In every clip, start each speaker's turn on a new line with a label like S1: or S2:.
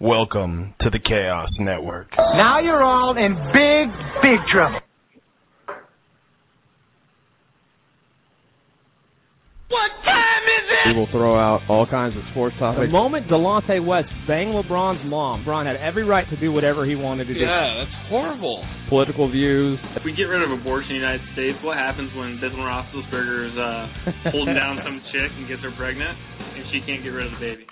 S1: Welcome to the Chaos Network.
S2: Now you're all in big, big trouble.
S3: What time is it?
S4: We will throw out all kinds of sports topics.
S5: The moment Delonte West banged LeBron's mom, LeBron had every right to do whatever he wanted to do.
S6: Yeah, that's horrible.
S4: Political views.
S6: If we get rid of abortion in the United States, what happens when Bismarck Roethlisberger is uh, holding down some chick and gets her pregnant, and she can't get rid of the baby?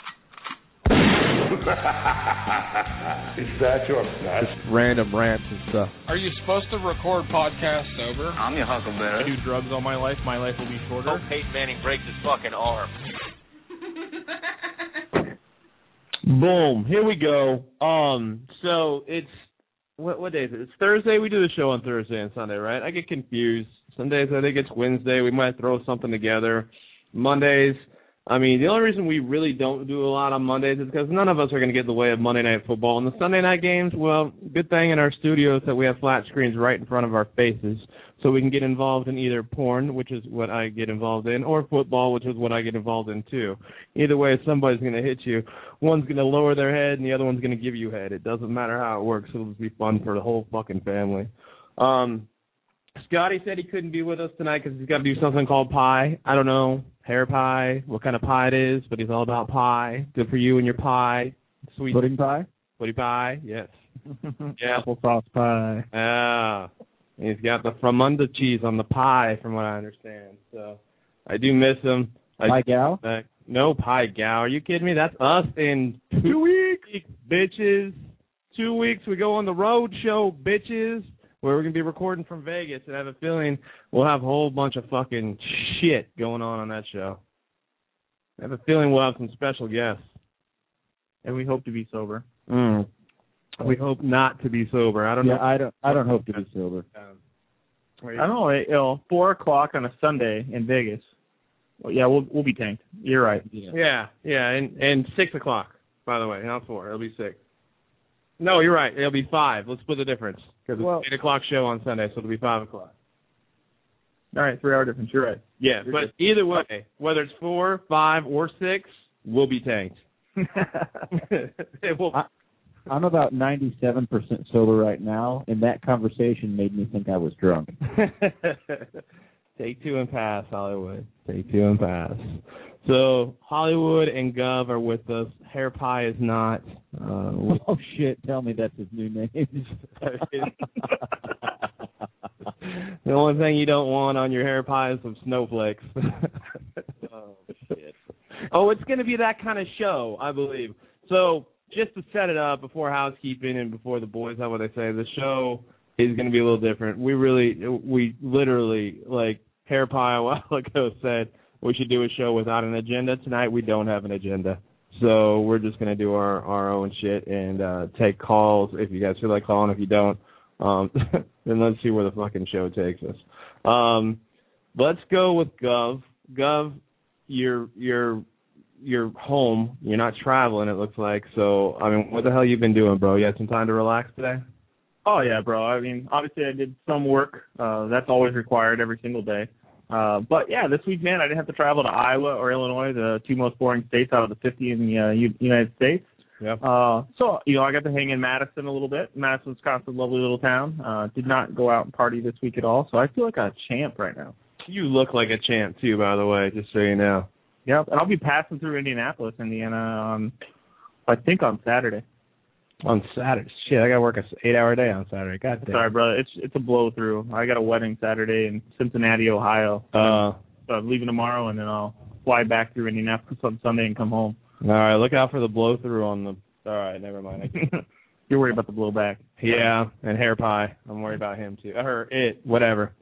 S7: Is that your best?
S4: Random rants and stuff.
S8: Are you supposed to record podcasts sober?
S9: I'm your
S8: I
S9: huckleberry.
S8: do drugs all my life. My life will be shorter.
S9: Peyton Manning breaks his fucking arm.
S10: Boom. Here we go. Um. So it's what what day is it? It's Thursday. We do the show on Thursday and Sunday, right? I get confused. Some days I think it's Wednesday. We might throw something together. Mondays. I mean, the only reason we really don't do a lot on Mondays is because none of us are going to get in the way of Monday Night Football. And the Sunday night games, well, good thing in our studios that we have flat screens right in front of our faces, so we can get involved in either porn, which is what I get involved in, or football, which is what I get involved in too. Either way, somebody's going to hit you. One's going to lower their head, and the other one's going to give you head. It doesn't matter how it works. It'll just be fun for the whole fucking family. Um, Scotty said he couldn't be with us tonight because he's got to do something called pie. I don't know, hair pie, what kind of pie it is, but he's all about pie. Good for you and your pie. Sweet
S5: Pudding pie?
S10: pudding pie, yes. Yeah.
S5: Applesauce pie.
S10: Ah, he's got the fromunda cheese on the pie, from what I understand. So I do miss him. I
S5: Pie gal?
S10: uh, no pie gal. Are you kidding me? That's us in two weeks, bitches. Two weeks we go on the road show, bitches. Where we're gonna be recording from Vegas, and I have a feeling we'll have a whole bunch of fucking shit going on on that show. I have a feeling we'll have some special guests.
S5: And we hope to be sober.
S10: Mm. We hope not to be sober. I don't know.
S5: Yeah,
S10: know.
S5: I don't. I don't hope to be sober.
S10: Um,
S5: I don't know. You know, four o'clock on a Sunday in Vegas. Well, yeah, we'll we'll be tanked. You're right.
S10: Yeah, yeah, and and six o'clock. By the way, not four. It'll be six. No, you're right. It'll be five. Let's split the difference because it's
S5: Well-
S10: eight o'clock show on Sunday, so it'll be five o'clock.
S5: All right, three hour difference. You're right.
S10: Yeah,
S5: You're
S10: but either way, whether it's four, five, or six, we'll be tanked. it will.
S5: I- I'm about 97% sober right now, and that conversation made me think I was drunk.
S10: Take two and pass, Hollywood. Take two and pass. So Hollywood and Gov are with us. Hair Pie is not. Uh,
S5: Oh shit! Tell me that's his new name.
S10: the only thing you don't want on your hair pie is some snowflakes.
S5: oh shit!
S10: oh, it's going to be that kind of show, I believe. So just to set it up before housekeeping and before the boys have what they say, the show is going to be a little different. We really, we literally, like Hair Pie a while ago said, we should do a show without an agenda. Tonight we don't have an agenda. So we're just gonna do our our own shit and uh take calls if you guys feel like calling. If you don't, um then let's see where the fucking show takes us. Um let's go with Gov. Gov, you're you're you're home. You're not traveling. It looks like. So I mean, what the hell you been doing, bro? You had some time to relax today?
S11: Oh yeah, bro. I mean, obviously I did some work. Uh that's always required every single day. Uh but yeah, this week man, I didn't have to travel to Iowa or Illinois, the two most boring states out of the 50 in the uh, U- United States.
S10: Yep.
S11: Uh so, you know, I got to hang in Madison a little bit. Madison, Wisconsin, lovely little town. Uh did not go out and party this week at all. So I feel like a champ right now.
S10: You look like a champ too, by the way, just so you know.
S11: Yep. And I'll be passing through Indianapolis, Indiana on I think on Saturday.
S10: On Saturday. Shit, I gotta work a eight hour day on Saturday. God damn.
S11: Sorry, brother. It's it's a blow through. I got a wedding Saturday in Cincinnati, Ohio.
S10: Uh
S11: So I'm leaving tomorrow, and then I'll fly back through Indianapolis on Sunday and come home.
S10: all right, look out for the blow through on the all right, never mind. I
S11: You're worried about the blowback.
S10: Yeah, and hair pie. I'm worried about him too. Or it, whatever.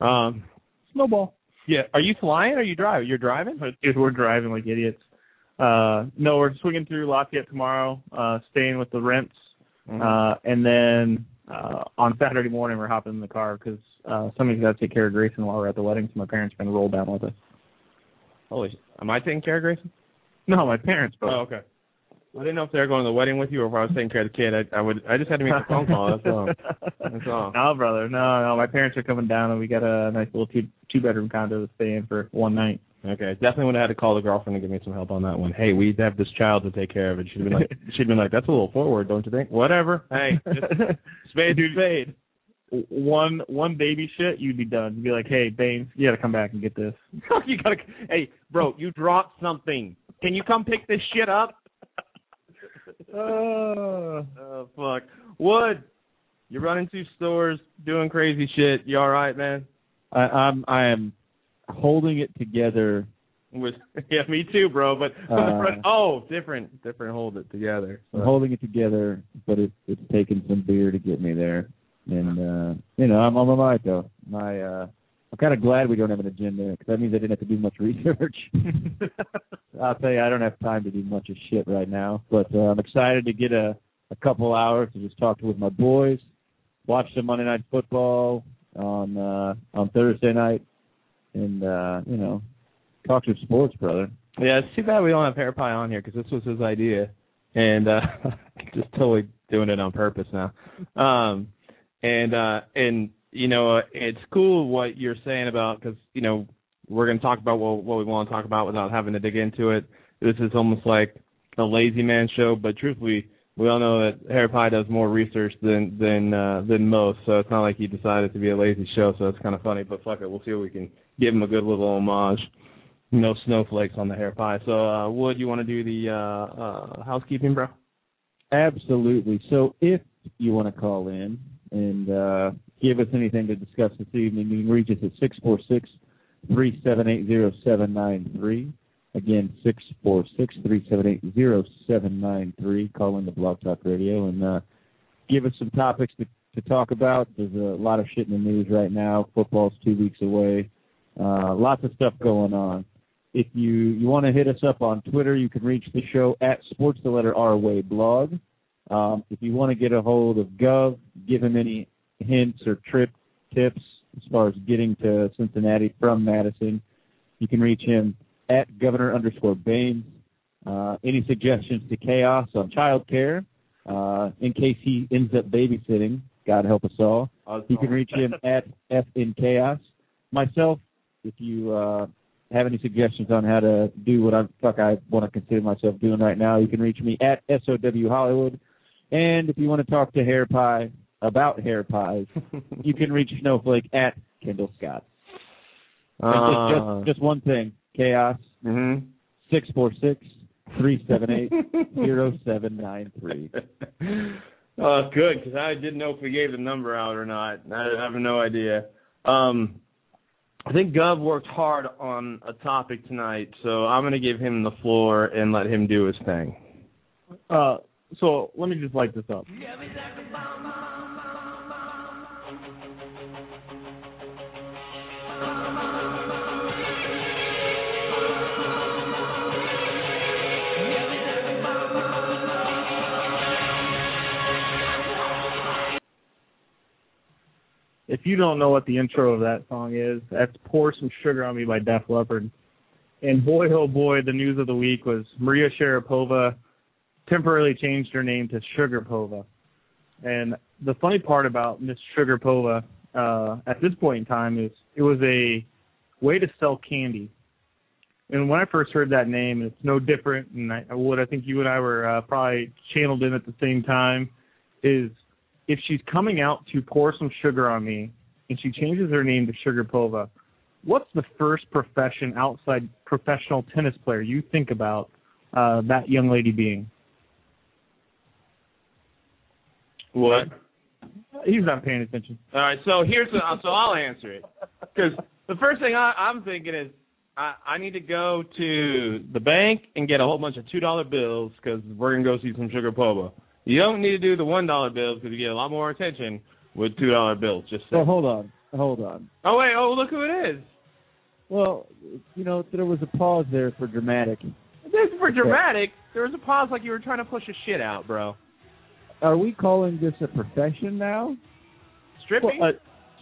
S10: Um
S11: Snowball.
S10: yeah. Are you flying or are you driving? You're driving?
S11: Dude, we're driving like idiots. Uh, no, we're swinging through Lafayette tomorrow, uh, staying with the rents,
S10: Mm-hmm.
S11: uh, and then uh, on Saturday morning we're hopping in the car because uh, somebody's got to take care of Grayson while we're at the wedding, so my parents are going to roll down with us.
S10: Holy sh- am I taking care of Grayson?
S11: No, my parents.
S10: Oh, okay. I didn't know if they were going to the wedding with you or if I was taking care of the kid. I, I would I just had to make the phone call, that's all. That's all.
S11: No, brother. No, no. My parents are coming down, and we got a nice little two two bedroom condo to stay in for one night.
S10: Okay, definitely would have had to call the girlfriend to give me some help on that one. Hey, we have this child to take care of, and she'd been like, she'd been like, that's a little forward, don't you think? Whatever. Hey, just spade to spade.
S11: One one baby shit, you'd be done. You'd be like, hey, Baines, you got to come back and get this.
S10: you gotta. Hey, bro, you dropped something. Can you come pick this shit up?
S11: oh,
S10: Oh fuck. Wood, you're running two stores, doing crazy shit. You all right, man?
S5: I, I'm I am holding it together.
S10: With yeah, me too, bro. But
S5: Uh,
S10: oh, different, different. Hold it together.
S5: I'm holding it together, but it's it's taken some beer to get me there. And uh you know, I'm on my mind though. My uh I'm kind of glad we don't have an agenda because that means I didn't have to do much research. I'll tell you, I don't have time to do much of shit right now, but uh, I'm excited to get a a couple hours to just talk with my boys, watch some Monday Night Football on uh on Thursday night, and uh you know, talk some sports, brother.
S10: Yeah, it's too bad we don't have Hair Pie on here because this was his idea, and uh just totally doing it on purpose now. Um, and uh, and you know, uh, it's cool what you're saying about because you know we're going to talk about what what we want to talk about without having to dig into it. This is almost like a lazy man show, but truthfully, we all know that Harry Pie does more research than than uh, than most, so it's not like he decided to be a lazy show. So it's kind of funny, but fuck it, we'll see if we can give him a good little homage. No snowflakes on the hair pie. So, uh, Wood, you want to do the uh, uh, housekeeping, bro?
S5: Absolutely. So if you want to call in and uh, give us anything to discuss this evening, you can reach us at six four six three seven eight zero seven nine three. Again, six four six three seven eight zero seven nine three. Call in the Blog Talk Radio and uh, give us some topics to, to talk about. There's a lot of shit in the news right now. Football's two weeks away. Uh, lots of stuff going on. If you you want to hit us up on Twitter, you can reach the show at Sports the Letter R Way blog. Um, if you want to get a hold of Gov, give him any hints or trip tips as far as getting to Cincinnati from Madison, you can reach him at Governor underscore Baines. Uh, any suggestions to chaos on child care, uh, in case he ends up babysitting, God help us all. You can reach him at F in Chaos. Myself, if you uh, have any suggestions on how to do what I fuck I want to consider myself doing right now, you can reach me at SOW Hollywood. And if you want to talk to Hair Pie about hair pies, you can reach Snowflake at Kendall Scott.
S10: Uh,
S5: just, just just one thing, chaos
S10: Mm-hmm.
S5: six four six three seven eight zero seven nine three.
S10: Oh, good, because I didn't know if we gave the number out or not. I have no idea. Um, I think Gov worked hard on a topic tonight, so I'm going to give him the floor and let him do his thing.
S11: uh, so let me just light this up. If you don't know what the intro of that song is, that's Pour Some Sugar on Me by Def Leppard. And boy, oh boy, the news of the week was Maria Sharapova temporarily changed her name to Sugar Pova. And the funny part about Miss Sugar Pova uh, at this point in time is it was a way to sell candy. And when I first heard that name, it's no different, and I, what I think you and I were uh, probably channeled in at the same time, is if she's coming out to pour some sugar on me, and she changes her name to Sugar Pova, what's the first profession outside professional tennis player you think about uh, that young lady being?
S10: What?
S11: He's not paying attention.
S10: All right, so here's the, so I'll answer it because the first thing I, I'm thinking is I, I need to go to the bank and get a whole bunch of two dollar bills because we're gonna go see some sugar pova. You don't need to do the one dollar bills because you get a lot more attention with two dollar bills. Just
S5: So
S10: saying.
S5: hold on, hold on.
S10: Oh wait, oh look who it is.
S5: Well, you know there was a pause there for dramatic.
S10: This for dramatic. There was a pause like you were trying to push a shit out, bro.
S5: Are we calling this a profession now?
S10: Stripping.
S5: Well, uh,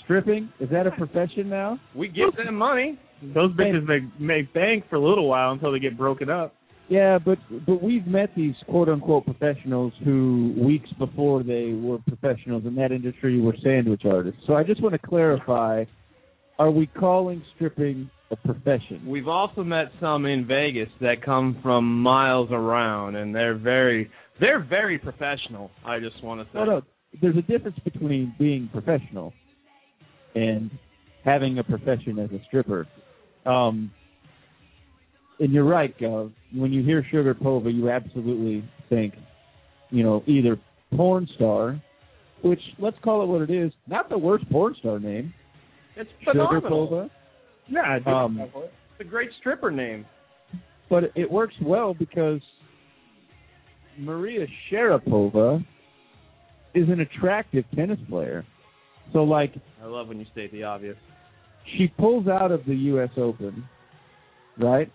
S5: stripping is that a profession now?
S10: we give them money.
S11: Those bitches make make bank for a little while until they get broken up.
S5: Yeah, but but we've met these quote unquote professionals who weeks before they were professionals in that industry were sandwich artists. So I just want to clarify: Are we calling stripping a profession.
S10: We've also met some in Vegas that come from miles around, and they're very, they're very professional. I just want to say.
S5: No, no. There's a difference between being professional and having a profession as a stripper. Um, and you're right, Gov. When you hear Sugar Pova, you absolutely think, you know, either porn star, which let's call it what it is, not the worst porn star name.
S10: It's phenomenal. Sugar.
S5: Pova.
S11: Yeah.
S5: Um,
S10: It's a great stripper name.
S5: but it works well because Maria Sharapova is an attractive tennis player. So like
S10: I love when you state the obvious.
S5: she pulls out of the US Open, right?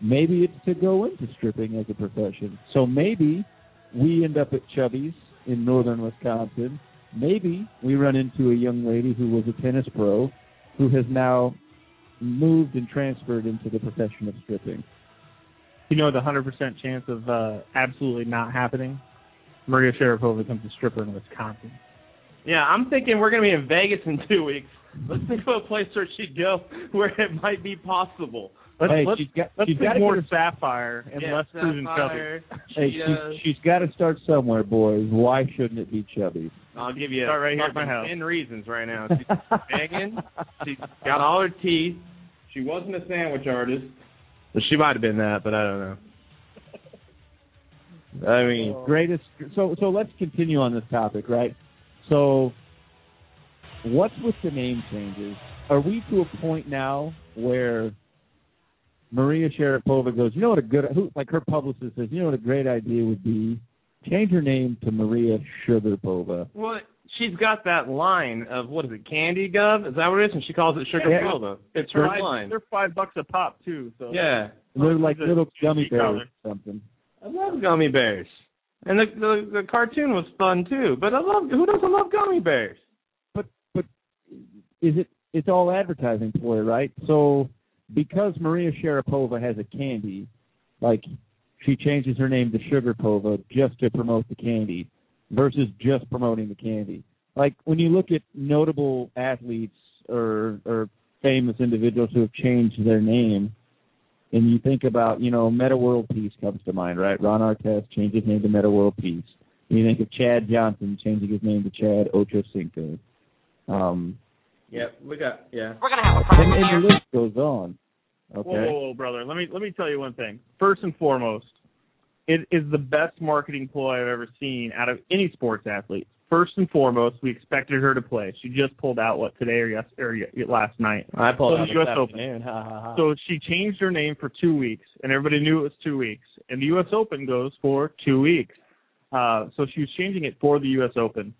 S5: Maybe it's to go into stripping as a profession. So maybe we end up at Chubby's in northern Wisconsin. Maybe we run into a young lady who was a tennis pro who has now moved and transferred into the profession of stripping.
S11: You know the hundred percent chance of uh, absolutely not happening. Maria Sharapova becomes a stripper in Wisconsin.
S10: Yeah, I'm thinking we're gonna be in Vegas in two weeks. Let's think of a place where she'd go where it might be possible.
S11: Let's
S5: Hey,
S11: let's,
S5: she's got-
S11: let's
S5: she's
S11: think
S5: gotta
S11: more
S5: get
S11: sapphire and
S10: yeah,
S11: less cruising
S10: Sapphire,
S5: Hey,
S10: Cheetahs.
S5: she's, she's got to start somewhere, boys. Why shouldn't it be Chubby?
S10: I'll give you
S11: Start right here at my house.
S10: ten reasons right now. She's begging. She's got all her teeth. She wasn't a sandwich artist. But she might have been that, but I don't know. I mean, oh.
S5: greatest. So so let's continue on this topic, right? So, what's with the name changes? Are we to a point now where Maria Sharapova goes, you know what a good who like her publicist says, you know what a great idea would be, change her name to Maria Sugarpova.
S10: well, she's got that line of what is it, Candy Gov? Is that what it is? And she calls it Sugar
S5: Yeah.
S10: Pova. It's
S11: They're
S10: her
S11: five,
S10: line.
S11: they're five bucks a pop too. So
S10: Yeah,
S5: They're like little gummy bears
S11: color.
S5: or something.
S10: I love gummy bears. And the, the the cartoon was fun too. But I love who doesn't love gummy bears?
S5: but but is it it's all advertising ploy, right? So because Maria Sharapova has a candy, like she changes her name to Sugar Pova just to promote the candy versus just promoting the candy. Like when you look at notable athletes or or famous individuals who have changed their name and you think about, you know, Metta World Peace comes to mind, right? Ron Artest changed his name to Metta World Peace. You think of Chad Johnson changing his name to Chad Ochocinco. Um,
S10: Yeah, we got yeah.
S9: We're gonna have a
S5: and,
S9: problem
S5: and the list goes on. Okay.
S11: Whoa, whoa, whoa, brother. Let me let me tell you one thing. First and foremost, it is the best marketing ploy I've ever seen out of any sports athlete. First and foremost, we expected her to play. She just pulled out what today or yes or y- last night.
S10: I pulled
S11: So
S10: out
S11: the US Open.
S10: Ha ha ha.
S11: So she changed her name for two weeks, and everybody knew it was two weeks. And the U.S. Open goes for two weeks. Uh, so she was changing it for the U.S. Open.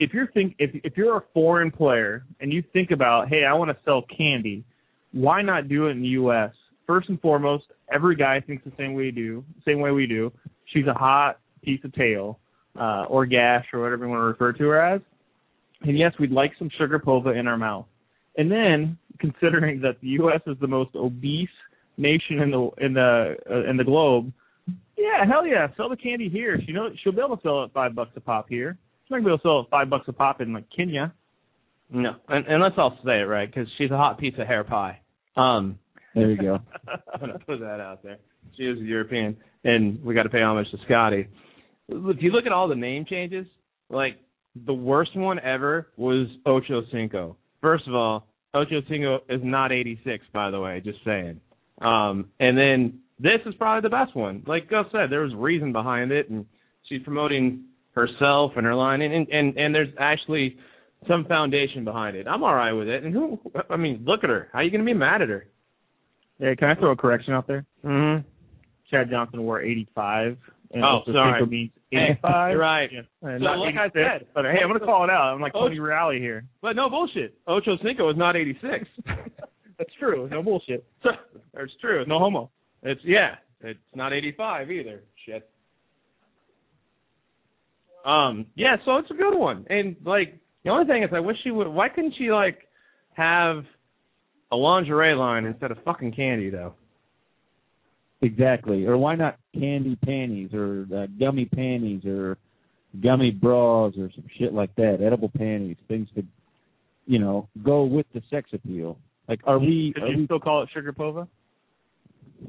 S11: If you're think if if you're a foreign player and you think about, hey, I want to sell candy, why not do it in the U.S. First and foremost, every guy thinks the same way we do, same way we do. She's a hot piece of tail, uh, or gash, or whatever you want to refer to her as. And yes, we'd like some sugar pova in our mouth. And then, considering that the U.S. is the most obese nation in the in the uh, in the globe, yeah, hell yeah, sell the candy here. She know she'll be able to sell it five bucks a pop here. She's not gonna be able to sell it at five bucks a pop in like Kenya.
S10: No, and, and let's all say it right because she's a hot piece of hair pie. Um,
S5: There you go.
S10: I'm gonna put that out there. She is a European, and we got to pay homage to Scotty. If you look at all the name changes, like the worst one ever was Ocho Cinco. First of all, Ocho Cinco is not 86, by the way. Just saying. Um, and then this is probably the best one. Like Gus said, there was reason behind it, and she's promoting herself and her line, and and and there's actually some foundation behind it. I'm all right with it. And who? I mean, look at her. How are you gonna be mad at her?
S11: Yeah, can I throw a correction out there?
S10: Mm-hmm.
S11: Chad Johnson wore 85. And
S10: Oh, sorry.
S11: Means 85.
S10: you're right.
S11: Yeah.
S10: So
S11: And not
S10: like I said-
S11: but hey, I'm gonna call it out. I'm like
S10: Ocho-
S11: Tony Reali here.
S10: But no bullshit. Ocho Cinco is not 86.
S11: That's true. No bullshit.
S10: it's true.
S11: No homo.
S10: It's yeah. It's not 85 either. Shit. Um. Yeah. So it's a good one. And like the only thing is, I wish she would. Why couldn't she like have a lingerie line instead of fucking candy though?
S5: Exactly. Or why not candy panties or uh, gummy panties or gummy bras or some shit like that? Edible panties, things to, you know, go with the sex appeal. Like, are we?
S11: Could
S5: Are
S11: you
S5: we
S11: still call it Sugar Pova?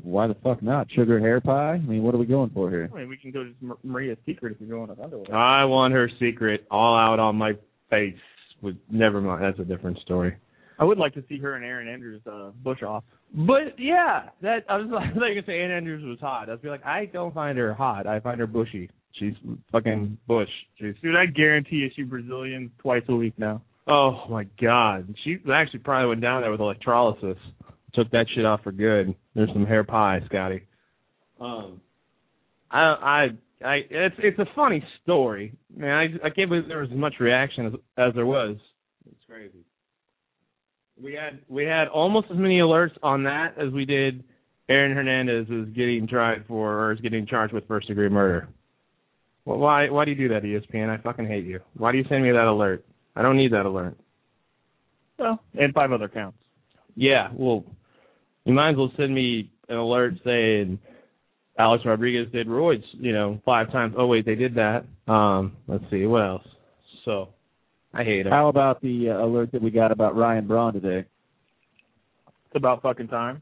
S5: Why the fuck not? Sugar hair pie? I mean, what are we going for here?
S11: I mean, we can go to Mar- Maria's Secret if you're going with underwear.
S10: I want her secret all out on my face. With never mind, that's a different story.
S11: I would like to see her and Erin Andrews uh, bush off.
S10: But yeah, that I was like, I thought you were gonna say Ann Andrews was hot. I was be like, I don't find her hot. I find her bushy. She's fucking bush. She's
S11: Dude, I guarantee you she Brazilian twice a week now.
S10: oh my god. She actually probably went down there with electrolysis. Took that shit off for good. There's some hair pie, Scotty. Um, I I I it's it's a funny story. Man, I I can't believe there was as much reaction as as there was. It's crazy. We had we had almost as many alerts on that as we did Aaron Hernandez is getting tried for or is getting charged with first degree murder. Well, why why do you do that, ESPN? I fucking hate you. Why do you send me that alert? I don't need that alert.
S11: Well, and five other counts.
S10: Yeah, well, you might as well send me an alert saying Alex Rodriguez did roids, you know, five times. Oh wait, they did that. Um, let's see what else. So, I hate him.
S5: How about the uh, alert that we got about Ryan Braun today?
S11: It's about fucking time.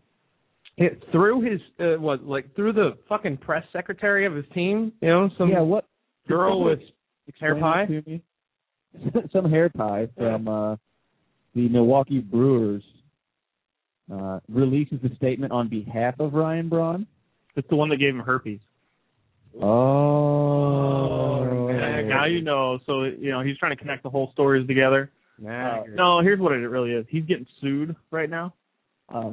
S10: It, through his uh, what like through the fucking press secretary of his team, you know, some
S5: yeah, what
S10: girl with hair
S5: Explain
S10: pie.
S5: to me. Some hair pie from uh, the Milwaukee Brewers uh, releases a statement on behalf of Ryan Braun.
S11: It's the one that gave him herpes.
S5: Oh,
S11: Now you know. So you know he's trying to connect the whole stories together. Uh, no, here's what it really is. He's getting sued right now, uh,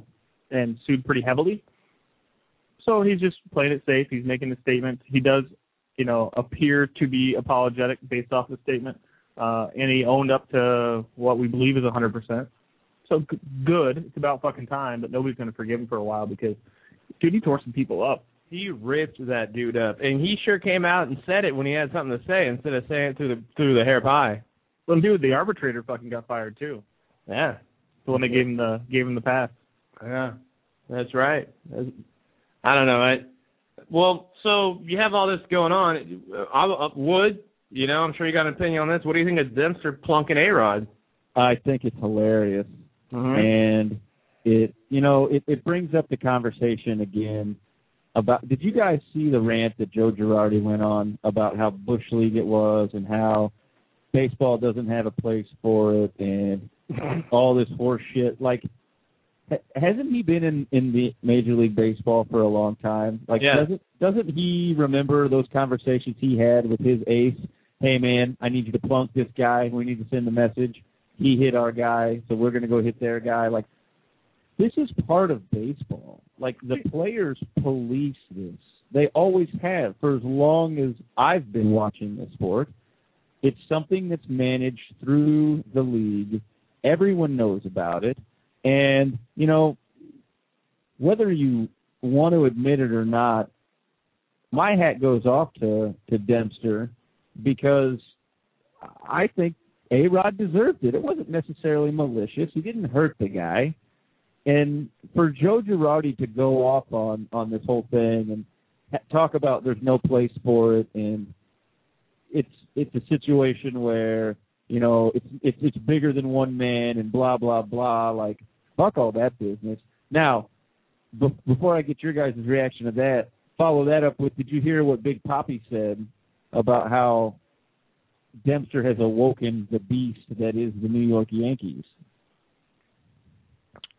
S11: and sued pretty heavily. So he's just playing it safe. He's making a statement. He does, you know, appear to be apologetic based off the statement, uh, and he owned up to what we believe is 100%. So g- good. It's about fucking time, but nobody's going to forgive him for a while because, dude, he tore some people up.
S10: He ripped that dude up, and he sure came out and said it when he had something to say instead of saying it through the through the hair pie.
S11: Well, dude, the arbitrator fucking got fired too.
S10: Yeah,
S11: The one that gave him the gave him the pass.
S10: yeah, that's right. That's, I don't know. I, well, so you have all this going on. I, I would, you know, I'm sure you got an opinion on this. What do you think of Dempster plunking A Rod?
S5: I think it's hilarious, Mm-hmm. and it you know it, it brings up the conversation again about. Did you guys see the rant that Joe Girardi went on about how bush league it was and how baseball doesn't have a place for it and all this horse shit? Like, ha- hasn't he been in in the Major League Baseball for a long time? Like,
S10: Yeah.
S5: doesn't doesn't he remember those conversations he had with his ace? Hey man, I need you to plunk this guy. We need to send a message. He hit our guy, so we're gonna go hit their guy. Like, this is part of baseball. Like the players police this. They always have for as long as I've been watching the sport. It's something that's managed through the league. Everyone knows about it. And, you know, whether you want to admit it or not, my hat goes off to, to Dempster because I think A Rod deserved it. It wasn't necessarily malicious. He didn't hurt the guy. And for Joe Girardi to go off on, on this whole thing and talk about there's no place for it and it's it's a situation where you know it's it's it's bigger than one man and blah blah blah like fuck all that business now be- before i get your guys' reaction to that follow that up with did you hear what big poppy said about how dempster has awoken the beast that is the new york yankees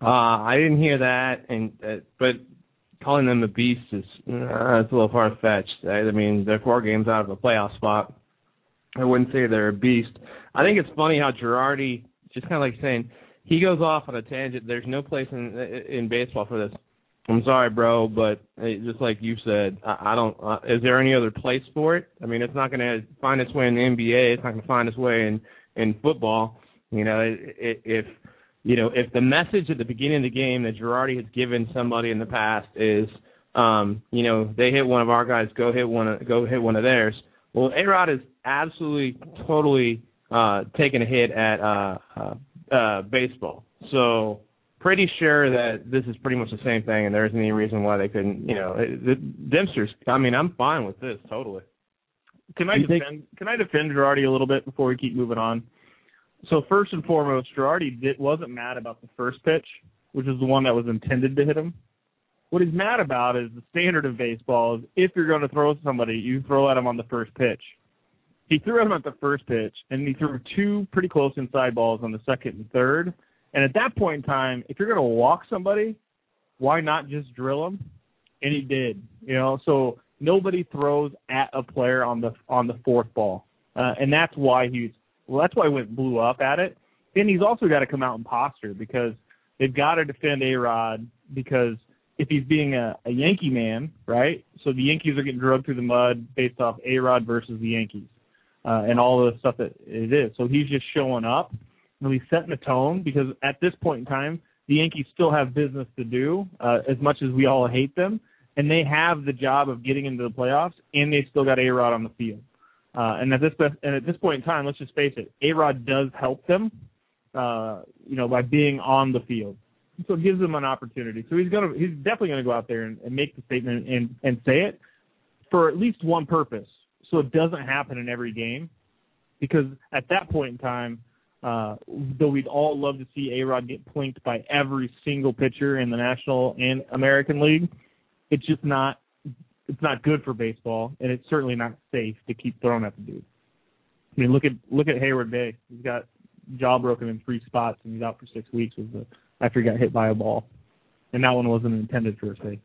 S10: Uh, I didn't hear that, and uh, but calling them a beast is uh, it's a little far fetched. I, I mean, they're four games out of a playoff spot. I wouldn't say they're a beast. I think it's funny how Girardi just kind of like saying he goes off on a tangent. There's no place in in baseball for this. I'm sorry, bro, but uh, just like you said, I, I don't. Uh, is there any other place for it? I mean, it's not going to find its way in the NBA. It's not going to find its way in in football. You know, it, it, if you know, if the message at the beginning of the game that Girardi has given somebody in the past is, um, you know, they hit one of our guys, go hit one, of, go hit one of theirs. Well, A Rod is absolutely, totally uh, taking a hit at uh, uh, uh, baseball. So pretty sure that this is pretty much the same thing, and there isn't any reason why they couldn't. You know, the Dempster's. I mean, I'm fine with this totally.
S11: Can I
S5: You think-
S11: defend? Can I defend Girardi a little bit before we keep moving on? So first and foremost, Girardi did, wasn't mad about the first pitch. which is the one that was intended to hit him. What he's mad about is the standard of baseball is if you're going to throw somebody, you throw at him on the first pitch. He threw at him at the first pitch, and he threw two pretty close inside balls on the second and third. And at that point in time, if you're going to walk somebody, why not just drill him? And he did. You know, so nobody throws at a player on the on the fourth ball, uh, and that's why he's well. That's why he went blew up at it. And he's also got to come out and posture because they've got to defend A Rod because if he's being a, a Yankee man, right? So the Yankees are getting drugged through the mud based off A Rod versus the Yankees uh, and all the stuff that it is. So he's just showing up and he's setting the tone because at this point in time, the Yankees still have business to do, uh, as much as we all hate them, and they have the job of getting into the playoffs, and they still got A Rod on the field. Uh, and at this and at this point in time, let's just face it, A Rod does help them, uh, you know, by being on the field. So it gives them an opportunity. So he's gonna he's definitely gonna go out there and, and make the statement and and say it for at least one purpose, so it doesn't happen in every game. Because at that point in time, uh, though we'd all love to see A Rod get plinked by every single pitcher in the National and American League, it's just not it's not good for baseball, and it's certainly not safe to keep throwing at the dude. I mean, look at look at Heyward Bey. He's got jaw broken in three spots, and he's out for six weeks with the, after he got hit by a ball, and that one wasn't intended for a safe.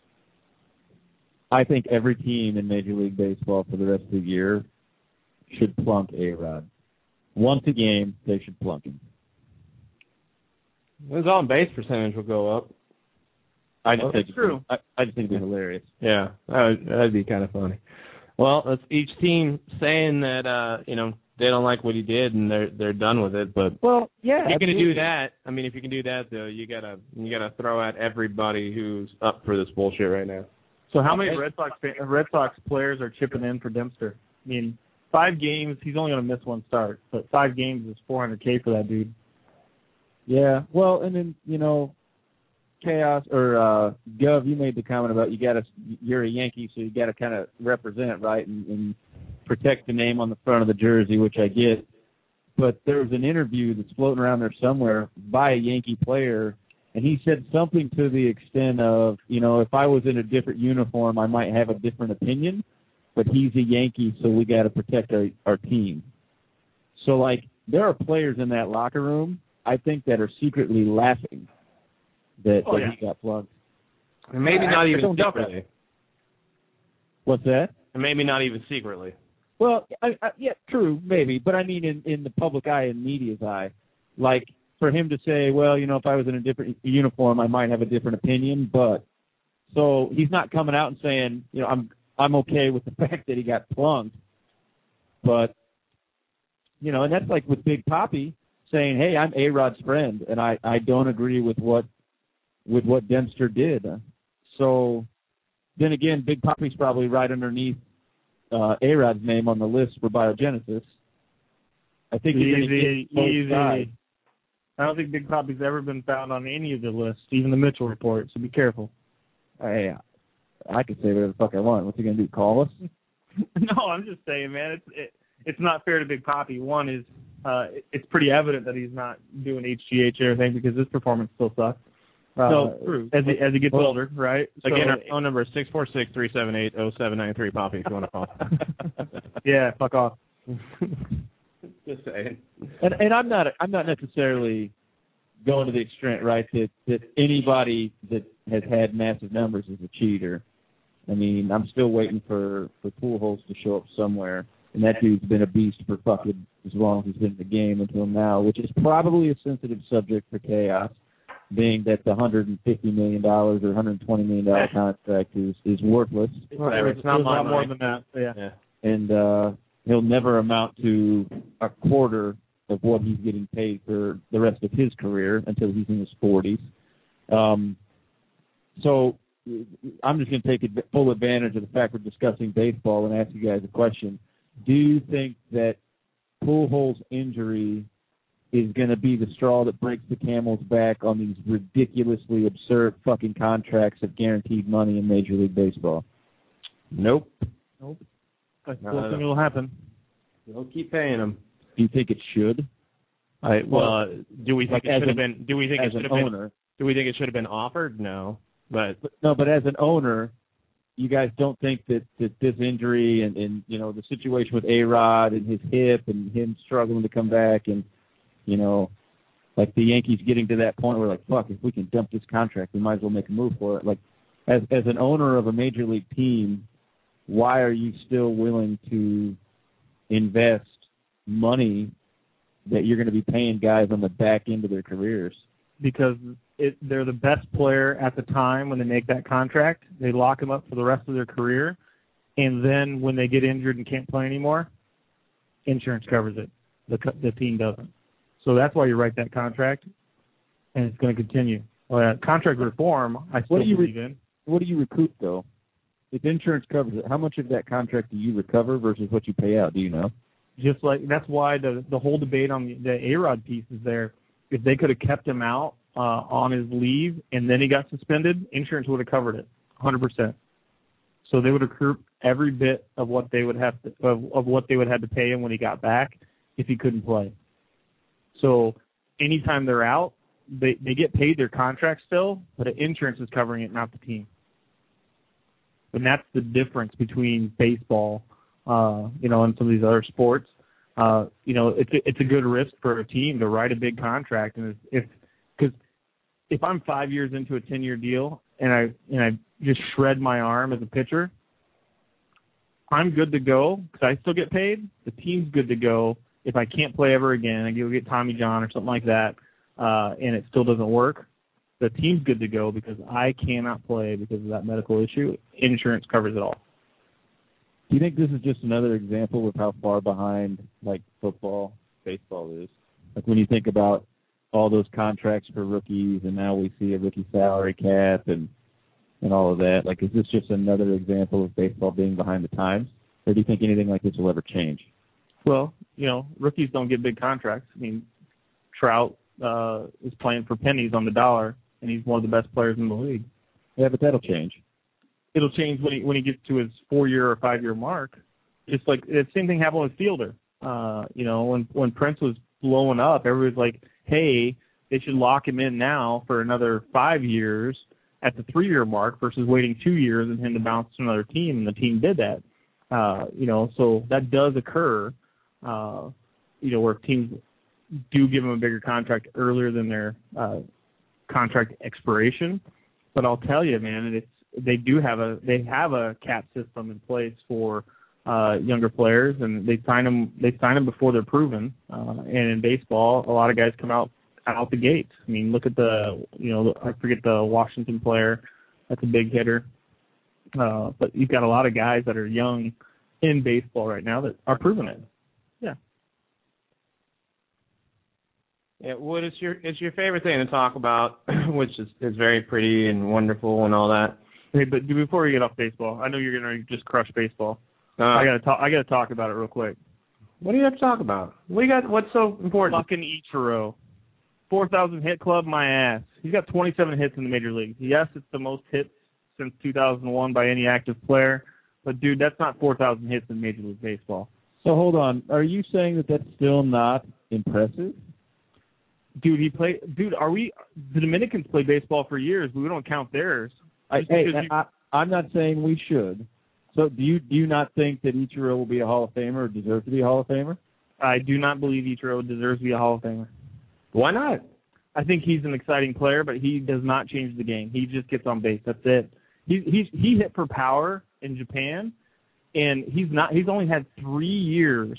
S5: I think every team in Major League Baseball for the rest of the year should plunk A Rod. Once a game, they should plunk him.
S10: His on base percentage will go up.
S5: I just
S11: Oh,
S5: think
S11: that's true.
S5: I, I just think it'd be hilarious.
S10: Yeah, that would, that'd be kind of funny. Well, that's each team saying that uh, you know they don't like what he did and they're they're done with it. But
S5: Well, yeah,
S10: if you're gonna do that, I mean, if you can do that though, you gotta you gotta throw at everybody who's up for this bullshit right now.
S11: So how many Red Sox Red Sox players are chipping in for Dempster? I mean, five games. He's only going to miss one start, but five games is 400k for that dude.
S5: Yeah. Well, and then you know, chaos or uh Gov, you made the comment about you got to you're a Yankee, so you got to kind of represent right and, and protect the name on the front of the jersey, which I get. But there was an interview that's floating around there somewhere by a Yankee player, and he said something to the extent of, you know, if I was in a different uniform, I might have a different opinion, but he's a Yankee, so we got to protect our our team. So like, there are players in that locker room, I think, that are secretly laughing that,
S11: Oh,
S5: that
S11: yeah.
S5: he got plugged.
S10: And maybe
S5: I-
S10: not
S5: I
S10: even
S5: don't doubt that.
S10: secretly.
S5: What's that?
S10: And maybe not even secretly.
S5: Well, I, I, yeah, true, maybe, but I mean, in in the public eye and media's eye, like for him to say, well, you know, if I was in a different uniform, I might have a different opinion, but so he's not coming out and saying, you know, I'm I'm okay with the fact that he got plunked, but you know, and that's like with Big Poppy saying, hey, I'm A Rod's friend, and I I don't agree with what with what Dempster did, so then again, Big Poppy's probably right underneath uh, A-Rod's name on the list for biogenesis. I think
S11: Easy, easy.
S5: sides.
S11: I don't think Big Poppy's ever been found on any of the lists, even the Mitchell report. So be careful.
S5: Hey, I can say whatever the fuck I want. What's he gonna do? Call us?
S11: no, I'm just saying, man. It's it, it's not fair to Big Poppy. One is uh, it- it's pretty evident that he's not doing HGH or anything because his performance still sucks. Uh,
S5: So, true.
S11: as he as he gets
S5: Well,
S11: older, right?
S10: Again,
S11: So-
S10: our phone number is six four six three seven eight zero seven nine three. Poppy, if you want to call.
S11: yeah, fuck off.
S10: Just saying.
S5: And and I'm not I'm not necessarily going to the extent right that that anybody that has had massive numbers is a cheater. I mean, I'm still waiting for for Pujols to show up somewhere, and that dude's been a beast for fucking as long as he's been in the game until now, which is probably a sensitive subject for chaos, being that the 150 million dollars or 120 million dollar contract is is worthless,
S10: Whatever, it's not
S11: There's a lot more than that. Yeah.
S10: Yeah.
S5: and uh he'll never amount to a quarter of what he's getting paid for the rest of his career until he's in his 40s. Um, so I'm just going to take full advantage of the fact we're discussing baseball and ask you guys a question. Do you think that Pujols' injury is going to be the straw that breaks the camel's back on these ridiculously absurd fucking contracts of guaranteed money in Major League Baseball?
S10: Nope. Nope.
S11: I
S10: No,
S11: still
S10: no,
S11: think
S10: no.
S11: it'll happen.
S10: We'll keep paying them.
S5: Do you think it should?
S10: I well, uh, do we think
S5: Like
S10: it should have been? Do we think it should have been?
S5: owner.
S10: Do Do we think it should have been offered? No, but
S5: no. But as an owner, you guys don't think that, that this injury and, and you know the situation with A Rod and his hip and him struggling to come back and you know like the Yankees getting to that point where like fuck if we can dump this contract we might as well make a move for it like as as an owner of a major league team why are you still willing to invest money that you're going to be paying guys on the back end of their careers
S11: because it, they're the best player at the time when they make that contract. They lock them up for the rest of their career, and then when they get injured and can't play anymore, insurance covers it. The the team doesn't. So that's why you write that contract, and it's going to continue. Well, contract reform, I still
S5: what do you
S11: believe
S5: re-
S11: in.
S5: What do you recoup though? If insurance covers it, how much of that contract do you recover versus what you pay out? Do you know?
S11: Just like that's why the the whole debate on the, the A Rod piece is there. If they could have kept him out uh, on his leave and then he got suspended, insurance would have covered it, 100%. So they would accrue every bit of what they would have to, of, of what they would have to pay him when he got back if he couldn't play. So anytime they're out, they they get paid their contract still, but the insurance is covering it, not the team. And that's the difference between baseball, uh, you know, and some of these other sports. Uh, you know, it's a, it's a good risk for a team to write a big contract, and if because if I'm five years into a ten year deal and I and I just shred my arm as a pitcher, I'm good to go because I still get paid. The team's good to go if I can't play ever again. I go get Tommy John or something like that, uh, and it still doesn't work. The team's good to go because I cannot play because of that medical issue. Insurance covers it all.
S5: Do you think this is just another example of how far behind like football, baseball is? Like when you think about all those contracts for rookies, and now we see a rookie salary cap and and all of that. Like, is this just another example of baseball being behind the times, or do you think anything like this will ever change?
S11: Well, you know, rookies don't get big contracts. I mean, Trout uh, is playing for pennies on the dollar, and he's one of the best players in the league.
S5: Yeah, but that'll change.
S11: It'll change when he when he gets to his four year or five year mark. Just like the same thing happened with Fielder. Uh, you know, when when Prince was blowing up, everybody's like, "Hey, they should lock him in now for another five years at the three year mark versus waiting two years and him to bounce to another team." And the team did that. Uh, you know, so that does occur. Uh, you know, where teams do give him a bigger contract earlier than their uh, contract expiration. But I'll tell you, man, it's they do have a they have a cap system in place for uh, younger players, and they sign them they sign them before they're proven. Uh, and in baseball, a lot of guys come out out the gates. I mean, look at the you know I forget the Washington player, that's a big hitter. Uh, but you've got a lot of guys that are young in baseball right now that are proving it. Yeah.
S10: Yeah, what is your is your favorite thing to talk about, which is is very pretty and wonderful and all that.
S11: Hey, but before we get off baseball, I know you're gonna just crush baseball.
S10: Uh,
S11: I gotta talk. I gotta talk about it real quick.
S10: What do you have to talk about? What do you got? What's so important?
S11: Fucking Ichiro, four thousand hit club, my ass. He's got 27 hits in the major leagues. Yes, it's the most hits since 2001 by any active player, but dude, that's not 4,000 hits in Major League Baseball.
S5: So hold on, are you saying that that's still not impressive?
S11: Dude, he played. Dude, are we? The Dominicans play baseball for years, but we don't count theirs.
S5: I, hey,
S11: you-
S5: I, I'm not saying we should. So do you do you not think that Ichiro will be a Hall of Famer or deserve to be a Hall of Famer?
S11: I do not believe Ichiro deserves to be a Hall of Famer.
S10: Why not?
S11: I think he's an exciting player, but he does not change the game. He just gets on base. That's it. He he's he hit for power in Japan, and he's not. He's only had three years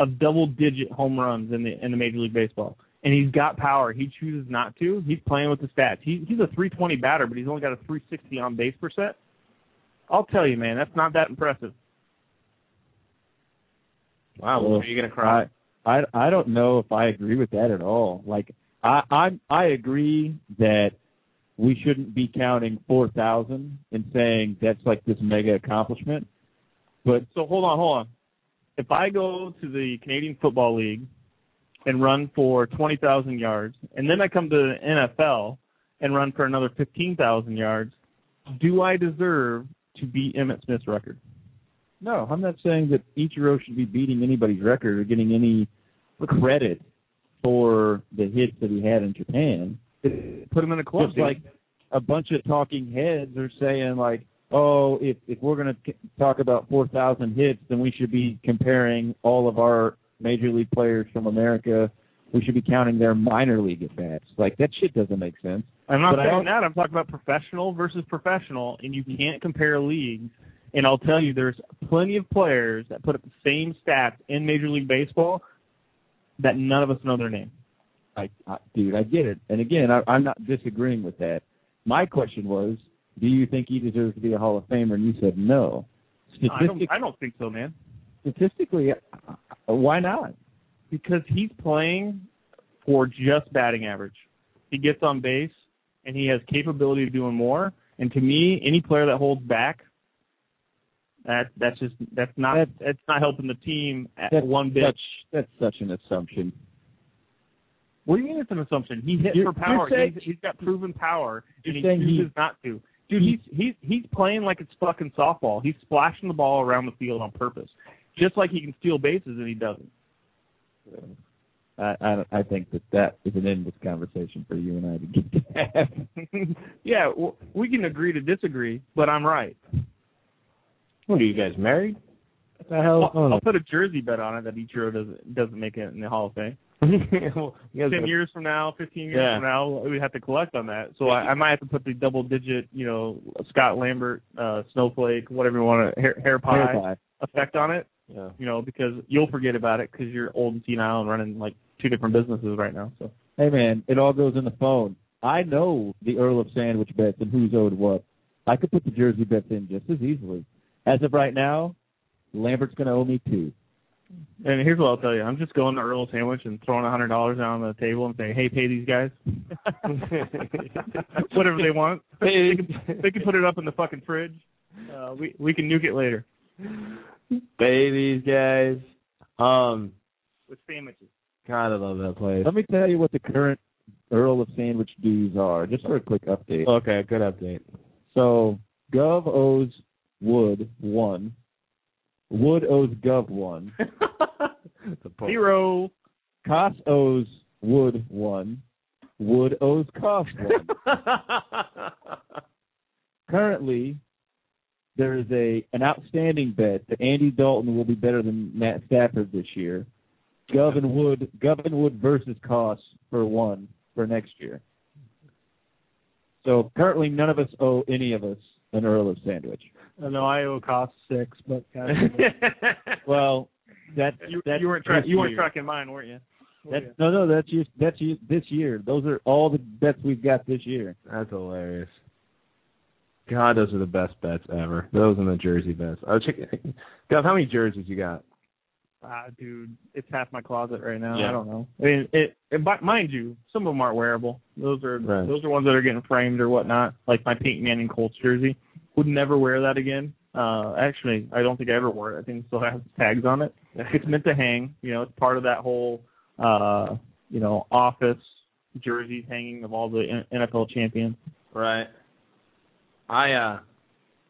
S11: of double-digit home runs in the in the Major League Baseball, and he's got power. He chooses not to. He's playing with the stats. He he's a 320 batter, but he's only got a 360 on base percent. I'll tell you, man, that's not that impressive.
S10: Wow,
S5: Well,
S10: are you gonna cry?
S5: I I don't know if I agree with that at all. Like I I I agree that we shouldn't be counting four thousand and saying that's like this mega accomplishment. But
S11: So hold on, hold on. If I go to the Canadian Football League and run for 20,000 yards, and then I come to the NFL and run for another 15,000 yards, do I deserve to beat Emmitt Smith's record?
S5: no, I'm not saying that Ichiro should be beating anybody's record or getting any credit for the hits that he had in Japan.
S11: Put him in a club.
S5: Just
S11: dude.
S5: like a bunch of talking heads are saying, like, oh, if if we're going to talk about four thousand hits, then we should be comparing all of our major league players from America. We should be counting their minor league at bats. Like that shit doesn't make sense.
S11: I'm not
S5: But
S11: saying that. I'm talking about professional versus professional, and you can't compare leagues. And I'll tell you, there's plenty of players that put up the same stats in Major League Baseball that none of us know their name.
S5: I, I dude, I get it. And again, I, I'm not disagreeing with that. My question was, do you think he deserves to be a Hall of Famer? And you said no.
S11: I don't, I don't think so, man.
S5: statistically, uh, why not?
S11: Because he's playing for just batting average. He gets on base, and he has capability of doing more. And to me, any player that holds back, that that's just that's not
S5: That's-
S11: that's not helping the team at
S5: That's
S11: one bit.
S5: Such, that's such an assumption.
S11: What do you mean it's an assumption? He hit
S5: You're-
S11: for power.
S5: saying-
S11: he's, he's got proven power, and he
S5: saying he-
S11: chooses not to. Dude, he's he's he's playing like it's fucking softball. He's splashing the ball around the field on purpose, just like he can steal bases and he doesn't.
S5: I, I I think that that is an endless conversation for you and I to get to have.
S11: yeah, well, we can agree to disagree, but I'm right.
S10: What are you guys married?
S5: What the hell?
S11: I'll, I'll put a jersey bet on it that Ichiro doesn't doesn't make it in the Hall of Fame.
S10: well, you guys
S11: Ten
S10: gotta-
S11: years from now, fifteen years
S10: Yeah.
S11: from now, we have to collect on that. So I, I might have to put the double digit, you know, Scott Lambert, uh, snowflake, whatever you want to hair, hair pie
S5: Hair pie.
S11: effect on it.
S10: Yeah.
S11: You know, because you'll forget about it because you're old and senile and running like two different businesses right now. So
S5: Hey man, it all goes in the phone. I know the Earl of Sandwich bets and who's owed what. I could put the Jersey bets in just as easily. As of right now, Lambert's going to owe me two.
S11: And here's what I'll tell you: I'm just going to Earl Sandwich and throwing a hundred dollars on the table and saying, "Hey, pay these guys whatever they want. They can, they can put it up in the fucking fridge. Uh, we we can nuke it later
S10: Pay these guys. Um,
S11: with sandwiches."
S10: God, I love that place.
S5: Let me tell you what the current Earl of Sandwich dues are, just for a quick update.
S10: Okay, good update.
S5: So Gov owes Wood one. Wood owes Gov one.
S11: Zero.
S5: Koss owes Wood one. Wood owes Koss one. Currently, there is a an outstanding bet that Andy Dalton will be better than Matt Stafford this year. Gov and Wood, Gov and Wood versus Cost for one for next year. So currently, none of us owe any of us an Earl of Sandwich.
S11: Uh, I know I owe cost six, but
S5: Well, that
S11: you,
S5: that's
S11: you weren't tra- you weren't tracking mine, weren't you?
S5: That's, no, no, that's just that's just this year. Those are all the bets we've got this year.
S10: That's hilarious. God, those are the best bets ever. Those and the jersey bets. I check. Gov, how many jerseys you got?
S11: Ah, dude, it's half my closet right now.
S10: Yeah.
S11: I don't know. I mean, it, it, but mind you, some of them aren't wearable. Those are
S10: Right.
S11: those are ones that are getting framed or whatnot. Like my Peyton Manning Colts jersey, would never wear that again. Uh, actually, I don't think I ever wore it. I think it still has tags on it. It's meant to hang. You know, it's part of that whole, uh, you know, office jerseys hanging of all the NFL champions.
S10: Right. I uh,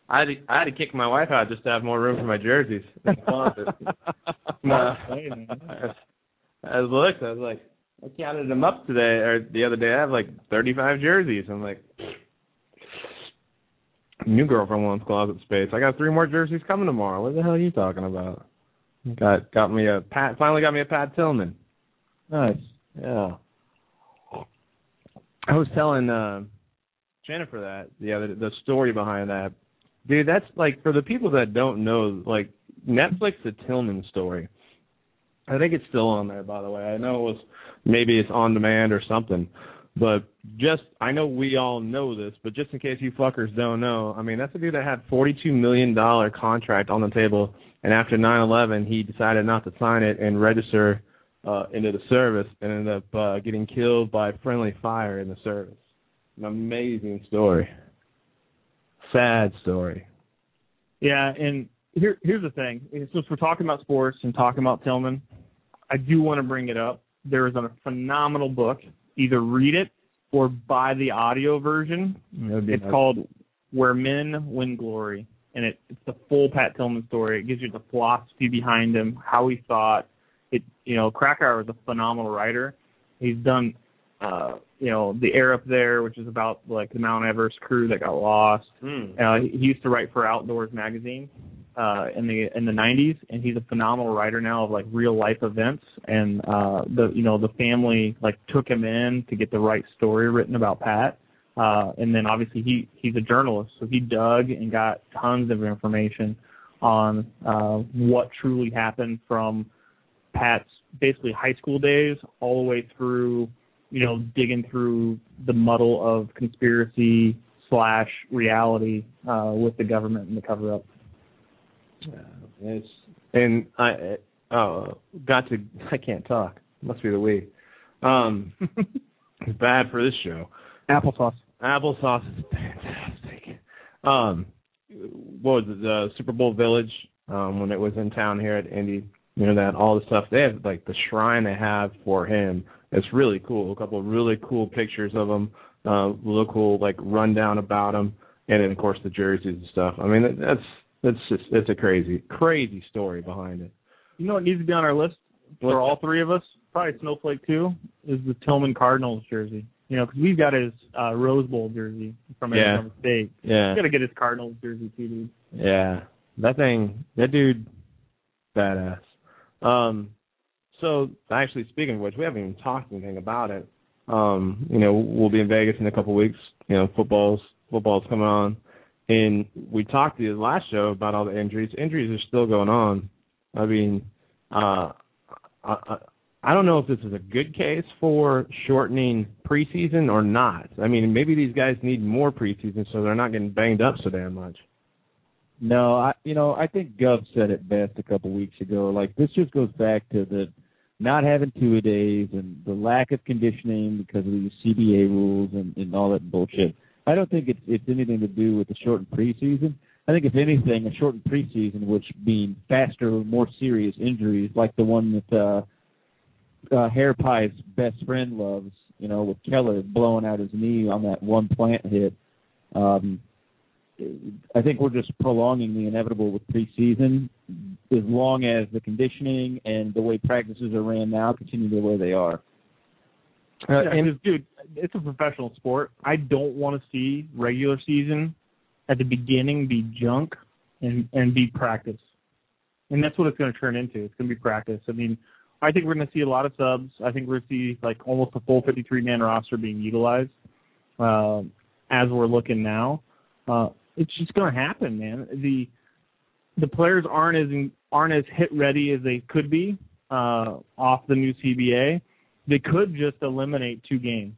S10: I had to, I had to kick my wife out just to have more room for my jerseys. in the closet. no, I looked, I was like, I counted them up today or the other day. I have like 35 jerseys. I'm like, new girlfriend wants closet space. I got three more jerseys coming tomorrow. What the hell are you talking about? Got got me a Pat. Finally got me a Pat Tillman.
S5: Nice.
S10: Yeah. I was telling uh, Jennifer that the the story behind that. Dude, that's like for the people that don't know, like Netflix the Tillman story. I think it's still on there by the way. I know it was maybe it's on demand or something. But just I know we all know this, but just in case you fuckers don't know, I mean that's a dude that had forty two million dollar contract on the table and after nine eleven he decided not to sign it and register uh, into the service and ended up uh, getting killed by friendly fire in the service. An amazing story. Sad story.
S11: Yeah, and here here's the thing. Since we're talking about sports and talking about Tillman, I do want to bring it up. There is a phenomenal book. Either read it or buy the audio version. It's
S10: nice.
S11: called Where Men Win Glory, and it, it's the full Pat Tillman story. It gives you the philosophy behind him, how he thought. It you know, Krakauer is a phenomenal writer. He's done uh, you know, the air up there, which is about like the Mount Everest crew that got lost.
S10: Hmm.
S11: Uh, he he used to write for Outdoors magazine uh, in the in the 90s, and he's a phenomenal writer now of like real life events. And uh, the you know the family like took him in to get the right story written about Pat. Uh, and then obviously he he's a journalist, so he dug and got tons of information on uh, what truly happened from Pat's basically high school days all the way through, you know, digging through the muddle of conspiracy slash reality uh, with the government and the cover up.
S10: It's and I uh got to I can't talk. Must be the weed. Um it's bad for this show.
S11: Applesauce.
S10: Applesauce is fantastic. Um what was it, the Super Bowl Village, um, when it was in town here at Indy, you know that, all the stuff. They have like the shrine they have for him. It's really cool. A couple of really cool pictures of him, uh cool like rundown about him and then of course the jerseys and stuff. I mean that's that's just it's a crazy, crazy story behind it.
S11: You know what needs to be on our list for all three of us? Probably Snowflake too. Is the Tillman Cardinals jersey? You know, because we've got his uh, Rose Bowl jersey from
S10: Yeah.
S11: Arizona State.
S10: Yeah.
S11: We got to get his Cardinals jersey too, dude.
S10: Yeah, that thing, that dude, badass. Um, so actually, speaking of which, we haven't even talked anything about it. Um, you know, we'll be in Vegas in a couple of weeks. You know, football's football's coming on, and we talked to you last show about all the injuries. Injuries are still going on. I mean, uh, I, I, don't know if this is a good case for shortening preseason or not. I mean, maybe these guys need more preseason so they're not getting banged up so damn much.
S5: No, I you know I think Gov said it best a couple weeks ago. Like this just goes back to the not having two a days and the lack of conditioning because of these CBA rules and, and all that bullshit. I don't think it's it's anything to do with the shortened preseason. I think if anything, a shortened preseason, which means faster, more serious injuries, like the one that uh, uh, Hair Pie's best friend loves, you know, with Keller blowing out his knee on that one plant hit. Um, I think we're just prolonging the inevitable with preseason as long as the conditioning and the way practices are ran now continue the way they are.
S11: Uh, and dude, it's a professional sport. I don't want to see regular season at the beginning be junk and and be practice, and that's what it's going to turn into. It's going to be practice. I mean, I think we're going to see a lot of subs. I think we're going to see like almost a full 53 man roster being utilized uh, as we're looking now. Uh, it's just going to happen, man. The the players aren't as aren't as hit ready as they could be uh, off the new CBA. They could just eliminate two games.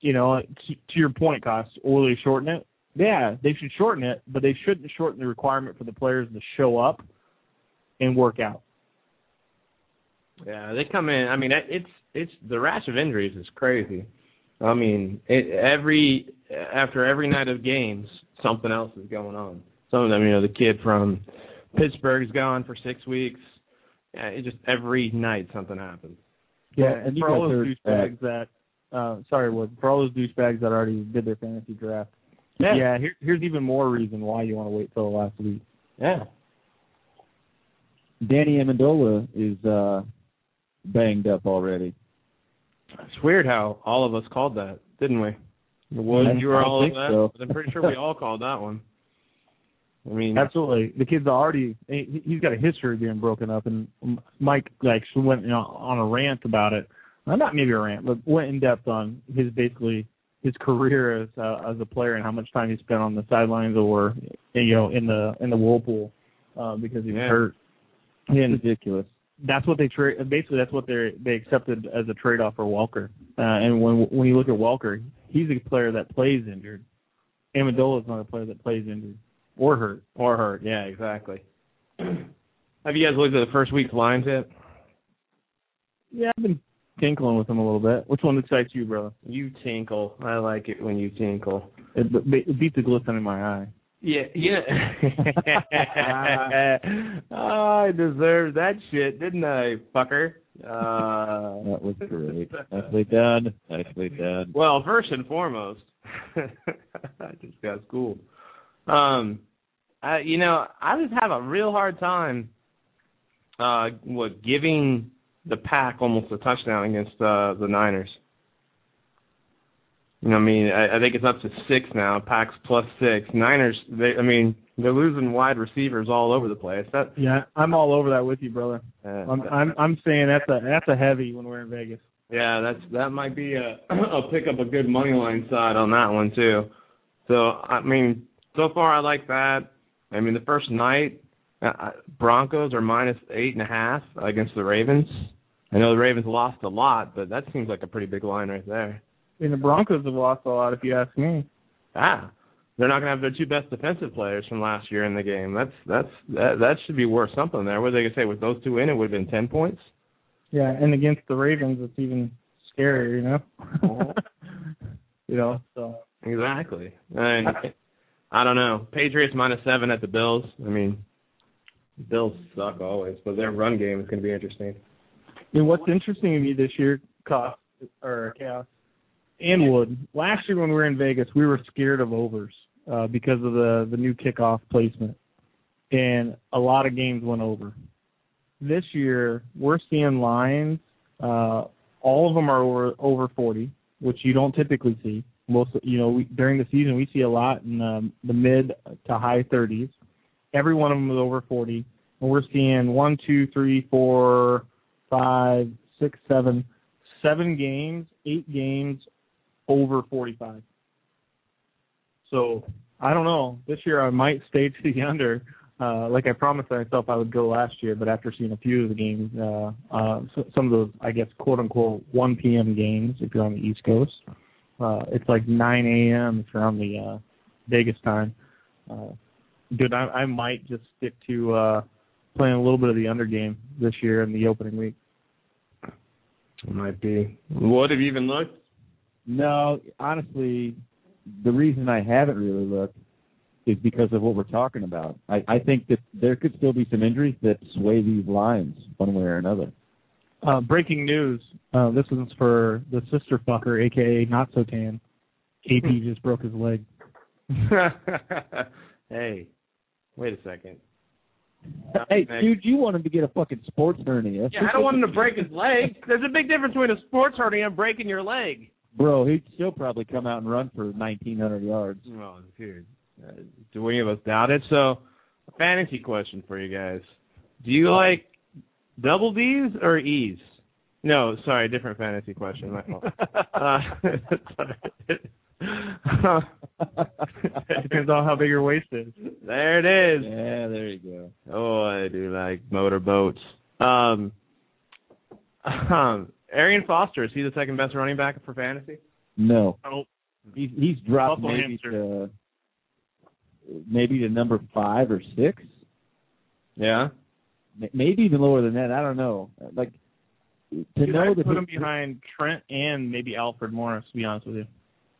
S11: You know, to, to your point, cost or they shorten it. Yeah, they should shorten it, but they shouldn't shorten the requirement for the players to show up and work out.
S10: Yeah, they come in. I mean, it's it's the rash of injuries is crazy. I mean, it, every after every night of games, something else is going on. Some of them, you know, the kid from Pittsburgh's gone for six weeks. Yeah, it just every night something happens.
S11: Yeah,
S5: Well,
S11: and
S5: you
S11: for all those douchebags that, uh, sorry, Wood, for all those douchebags that already did their fantasy draft.
S10: Yeah.
S11: Yeah, here, here's even more reason why you want to wait till the last week.
S10: Yeah.
S5: Danny Amendola is uh banged up already.
S10: It's weird how all of us called that, didn't we?
S5: I
S10: you were all of that.
S5: so.
S10: I'm pretty sure we all called that one. I mean,
S11: Absolutely, the kid's already he, he's got a history of being broken up, and Mike like went you know, on a rant about it. Well, not maybe a rant, but went in depth on his basically his career as uh, as a player and how much time he spent on the sidelines or you know in the in the whirlpool uh, because he was
S10: Yeah.
S11: hurt. And
S5: ridiculous.
S11: That's what they trade. Basically, that's what they they accepted as a trade off for Walker. Uh, and when when you look at Walker, he's a player that plays injured. Amendola is not a player that plays injured or hurt.
S10: or hurt. Yeah, exactly. Have you guys looked at the first week's lines yet?
S11: Yeah, I've been tinkling with them a little bit. Which one excites you, brother?
S10: You tinkle. I like it when you tinkle.
S11: It, it beats the glisten in my eye.
S10: Yeah, yeah. oh, I deserved that shit, didn't I, fucker? Uh,
S5: That was great. Nicely done. Nicely done.
S10: well, first and foremost, I just got schooled. Um, I, you know, I just have a real hard time, uh, what giving the pack almost a touchdown against uh, the Niners. I mean, I, I think it's up to six now. Packs plus six. Niners. They. I mean, they're losing wide receivers all over the place. That.
S11: Yeah, I'm all over that with you, brother.
S10: Uh,
S11: I'm I'm I'm saying that's a that's a heavy when we're in Vegas.
S10: Yeah, that's that might be a a pick up a good money line side on that one too. So I mean, so far I like that. I mean, the first night, uh, Broncos are minus eight and a half against the Ravens. I know the Ravens lost a lot, but that seems like a pretty big line right there.
S11: And the Broncos have lost a lot, if you ask me.
S10: Ah, they're not going to have their two best defensive players from last year in the game. That's that's that that should be worth something there. What are they going to say with those two in? It would have been ten points.
S11: Yeah, and against the Ravens, it's even scarier, you know. you know, so
S10: exactly. I, I don't know. Patriots minus seven at the Bills. I mean, Bills suck always, but their run game is going to be interesting.
S11: I mean, what's interesting to me this year, cost or chaos, and Wood. Last year when we were in Vegas, we were scared of overs uh, because of the the new kickoff placement, and a lot of games went over. This year, we're seeing lines. Uh, all of them are over over 40, which you don't typically see. Most, you know, we, during the season we see a lot in um, the mid to high 30s. Every one of them is over 40, and we're seeing one, two, three, four, five, six, seven, seven games, eight games over 45. So I don't know. This year I might stay to the under. Uh, like I promised myself I would go last year, but after seeing a few of the games, uh, uh, some of those, I guess, quote unquote, 1 p.m. games if you're on the East Coast, uh, it's like 9 a.m. if you're on the uh, Vegas time. Uh, dude, I, I might just stick to uh, playing a little bit of the under game this year in the opening week.
S10: It might be. What have you even looked?
S5: No, honestly, the reason I haven't really looked is because of what we're talking about. I, I think that there could still be some injuries that sway these lines one way or another.
S11: Uh, breaking news. Uh, this is for the sister fucker, aka Not So Tan. KP just broke his leg.
S10: hey, wait a second.
S5: Hey, dude, you want him to get a fucking sports hernia.
S10: Yeah, I don't want him to break his leg. There's a big difference between a sports hernia and breaking your leg.
S5: Bro, he'd still probably come out and run for 1,900 yards.
S10: Oh, dude. Uh, do any of us doubt it? So, a fantasy question for you guys. Do you like double D's or E's? No, sorry, different fantasy question. My fault. uh,
S11: Depends on how big your waist is.
S10: There it is.
S5: Yeah, there you go.
S10: Oh, I do like motorboats. Um, um, Arian Foster is he the second best running back for fantasy?
S5: No.
S11: Oh,
S5: He's he's dropped
S11: Buffalo
S5: maybe
S11: hamster.
S5: to maybe to number five or six,
S10: Yeah.
S5: Maybe even lower than that. I don't know. Like to
S11: Dude,
S5: know
S11: I'd
S5: that
S11: put him behind Trent and maybe Alfred Morris. To be honest with you.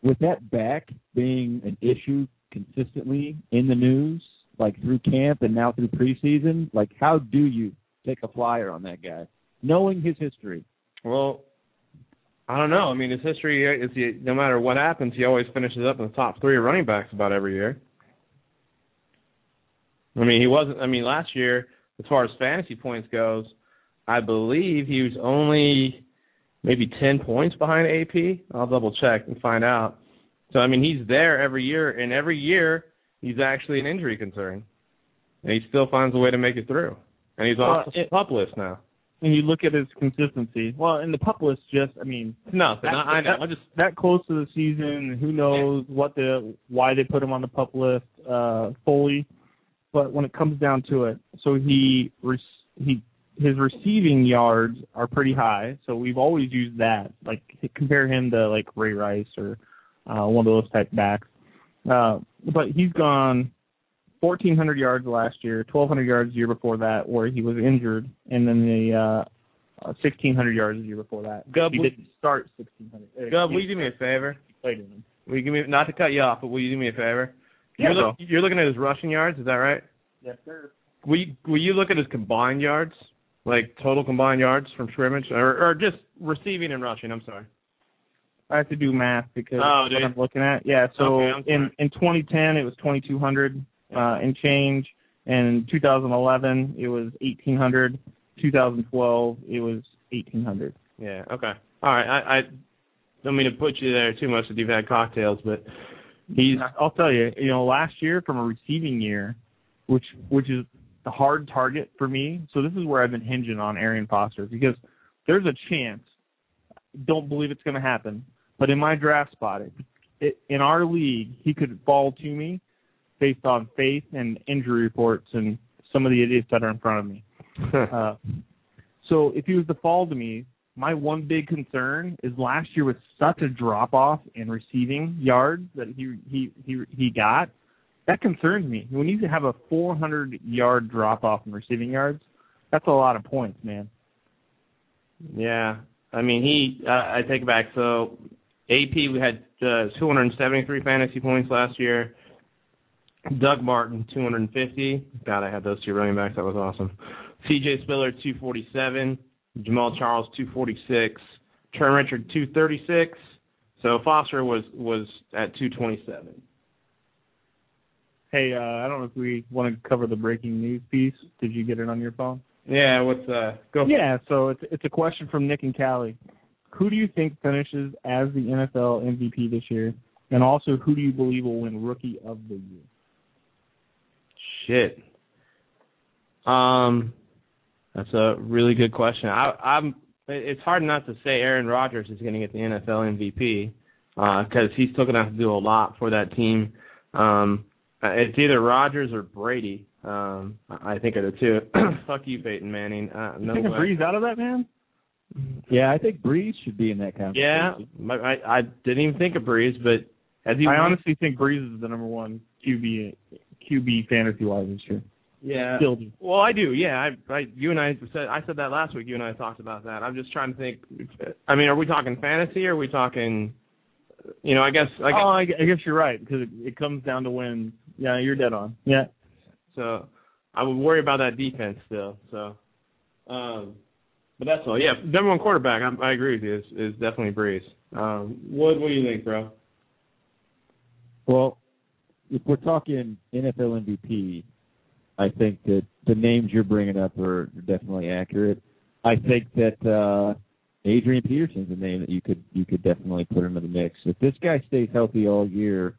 S5: with that back being an issue consistently in the news, like through camp and now through preseason, like how do you take a flyer on that guy, knowing his history?
S10: Well, I don't know. I mean, his history is he, no matter what happens, he always finishes up in the top three running backs about every year. I mean, he wasn't. I mean, last year, as far as fantasy points goes, I believe he was only maybe ten points behind AP. I'll double check and find out. So I mean, he's there every year, and every year he's actually an injury concern, and he still finds a way to make it through. And he's off
S11: Well,
S10: the
S11: it-
S10: pup list now.
S11: And you look at his consistency. Well, in the pup list, just I mean,
S10: Nothing.
S11: That-
S10: I, I know.
S11: that-
S10: I just
S11: that close to the season, who knows what the why they put him on the pup list uh, fully. But when it comes down to it, so he he his receiving yards are pretty high. So we've always used that. Like compare him to like Ray Rice or uh, one of those type backs. Uh, but he's gone 1,400 yards last year, 1,200 yards the year before that, where he was injured, and then the uh, uh, 1,600 yards the year before that.
S10: Gub,
S11: he didn't start 1,600. Uh,
S10: Gub, will you do me a favor?
S11: played in them.
S10: Will you give me not to cut you off, but will you do me a favor?
S11: Yeah,
S10: you're, look, you're looking at his rushing yards, is that right?
S11: Yes, sir.
S10: Will you, will you look at his combined yards, like total combined yards from scrimmage, or, or just receiving and rushing? I'm sorry.
S11: I have to do math because
S10: Oh,
S11: what. I'm looking at. Yeah, so
S10: Okay,
S11: in in 2010 it was 2,200 uh, and change. And in 2011 it was 1,800. 2012 it was 1,800.
S10: Yeah. Okay. All right. I, I don't mean to put you there too much that you've had cocktails, but he's.
S11: I'll tell you, you know, last year from a receiving year, which which is the hard target for me. So this is where I've been hinging on Arian Foster because there's a chance. Don't believe it's going to happen, but in my draft spot, it, it, in our league, he could fall to me based on faith and injury reports and some of the idiots that are in front of me. uh, so if he was to fall to me, my one big concern is last year was such a drop off in receiving yards that he he he he got. That concerns me. When you have a 400 yard drop off in receiving yards, that's a lot of points, man.
S10: Yeah, I mean he. Uh, I take it back. So AP we had uh, 273 fantasy points last year. Doug Martin 250. God, I had those two running backs. That was awesome. C.J. Spiller 247. Jamaal Charles 246, Trent Richard 236. So Foster was was at 227.
S11: Hey, uh, I don't know if we want to cover the breaking news piece. Did you get it on your phone?
S10: Yeah, what's uh go?
S11: Yeah, so it's it's a question from Nick and Cali. Who do you think finishes as the NFL MVP this year? And also, who do you believe will win Rookie of the Year?
S10: Shit. Um, that's a really good question. I, I'm. It's hard not to say Aaron Rodgers is going to get the NFL MVP because uh, he's still going to have to do a lot for that team. Um, it's either Rodgers or Brady. Um, I think are the two. Fuck you, Peyton Manning. Uh, no
S11: you think
S10: way.
S11: Brees out of that, man?
S5: Yeah, I think Brees should be in that conversation.
S10: Yeah, I, I didn't even think of Brees, but as he
S11: I honestly think Brees is the number one QB QB fantasy wise this year.
S10: Yeah.
S11: Still do.
S10: Well, I do. Yeah, I, I, you and I said I said that last week. You and I talked about that. I'm just trying to think. I mean, are we talking fantasy? or Are we talking? You know, I guess. I guess
S11: oh, I, I guess you're right because it, it comes down to wins. Yeah, you're dead on. Yeah.
S10: So I would worry about that defense still. So, um, but that's all. Yeah, number one quarterback. I, I agree with you. Is, is definitely Brees. Um, what What do you think, bro?
S5: Well, if we're talking NFL MVP, I think that the names you're bringing up are definitely accurate. I think that uh, Adrian Peterson's a name that you could you could definitely put into the mix. If this guy stays healthy all year,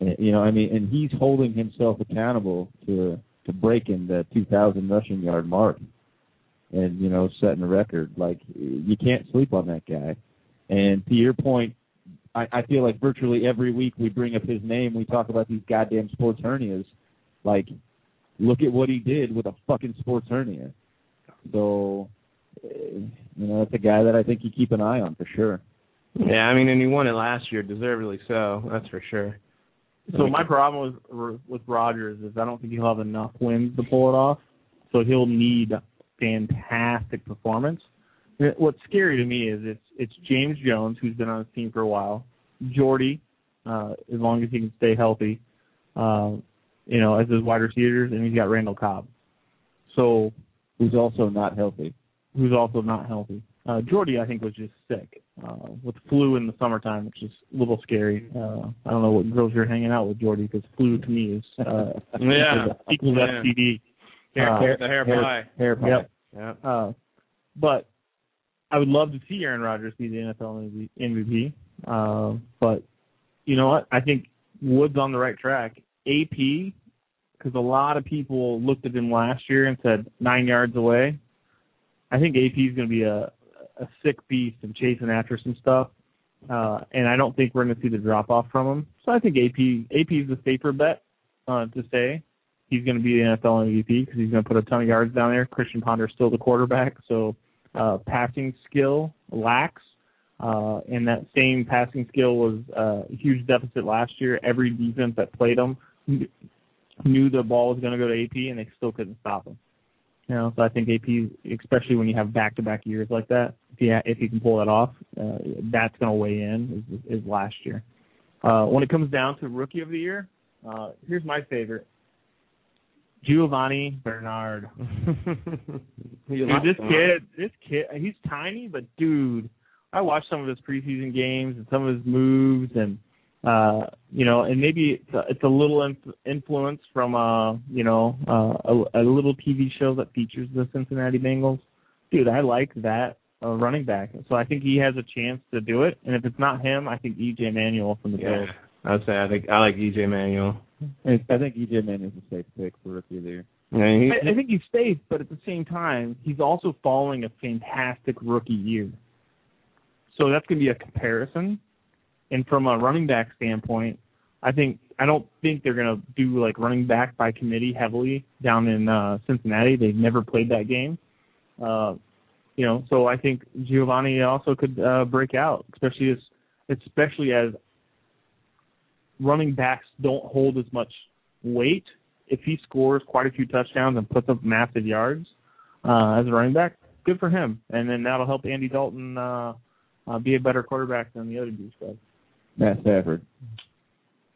S5: eh, you know, I mean, and he's holding himself accountable to to breaking the 2,000 rushing yard mark, and you know, setting a record. Like you can't sleep on that guy. And to your point, I, I feel like virtually every week we bring up his name, we talk about these goddamn sports hernias. Like look at what he did with a fucking sports hernia. So, eh, you know, it's a guy that I think you keep an eye on for sure.
S10: Yeah, I mean, and he won it last year, deservedly so. That's for sure.
S11: So my problem with with Rodgers is I don't think he'll have enough wins to pull it off. So he'll need fantastic performance. What's scary to me is it's it's James Jones who's been on the team for a while, Jordy, uh, as long as he can stay healthy, uh, you know, as his wide receivers, and he's got Randall Cobb. So
S5: who's also not healthy.
S11: Who's also not healthy. Uh, Jordy, I think, was just sick uh, with flu in the summertime, which is a little scary. Uh, I don't know what girls you're hanging out with, Jordy, because flu to me is uh,
S10: yeah
S11: equals
S10: yeah.
S11: STD.
S10: Hair,
S11: uh,
S10: hair, the hair,
S5: hair
S10: pie.
S5: Hair pie.
S11: Yep.
S10: Yep.
S11: Uh, but I would love to see Aaron Rodgers be the NFL MVP. Uh, but you know what? I think Wood's on the right track. AP because a lot of people looked at him last year and said nine yards away. I think AP is going to be a a sick beast and chasing after some stuff, uh, and I don't think we're going to see the drop off from him. So I think AP AP is the safer bet uh, to say he's going to be the NFL MVP because he's going to put a ton of yards down there. Christian Ponder is still the quarterback, so uh, passing skill lacks. Uh, and that same passing skill was uh, a huge deficit last year. Every defense that played him knew the ball was going to go to AP, and they still couldn't stop him. You know, so I think AP, especially when you have back-to-back years like that, if you if you can pull that off, uh, that's going to weigh in is, is last year. Uh, when it comes down to rookie of the year, uh, here's my favorite, Giovani Bernard. dude, this kid, this kid, he's tiny, but dude, I watched some of his preseason games and some of his moves and uh you know and maybe it's a, it's a little inf- influence from uh you know uh a, a little TV show that features the Cincinnati Bengals dude I like that a running back. So I think he has a chance to do it. And if it's not him, I think EJ Manuel from the
S10: Yeah,
S11: Bills.
S10: I'd say I think I like EJ Manuel.
S5: I think EJ Manuel's a safe pick for rookie of the year.
S10: Yeah, he,
S11: I, I think he's safe, but at the same time, he's also following a fantastic rookie year. So that's going to be a comparison. And from a running back standpoint, I think I don't think they're going to do like running back by committee heavily down in uh, Cincinnati. They've never played that game. Uh, you know, so I think Giovani also could uh, break out, especially as especially as running backs don't hold as much weight. If he scores quite a few touchdowns and puts up massive yards uh, as a running back, good for him. And then that'll help Andy Dalton uh, uh, be a better quarterback than the other douchebags.
S5: Matt Stafford.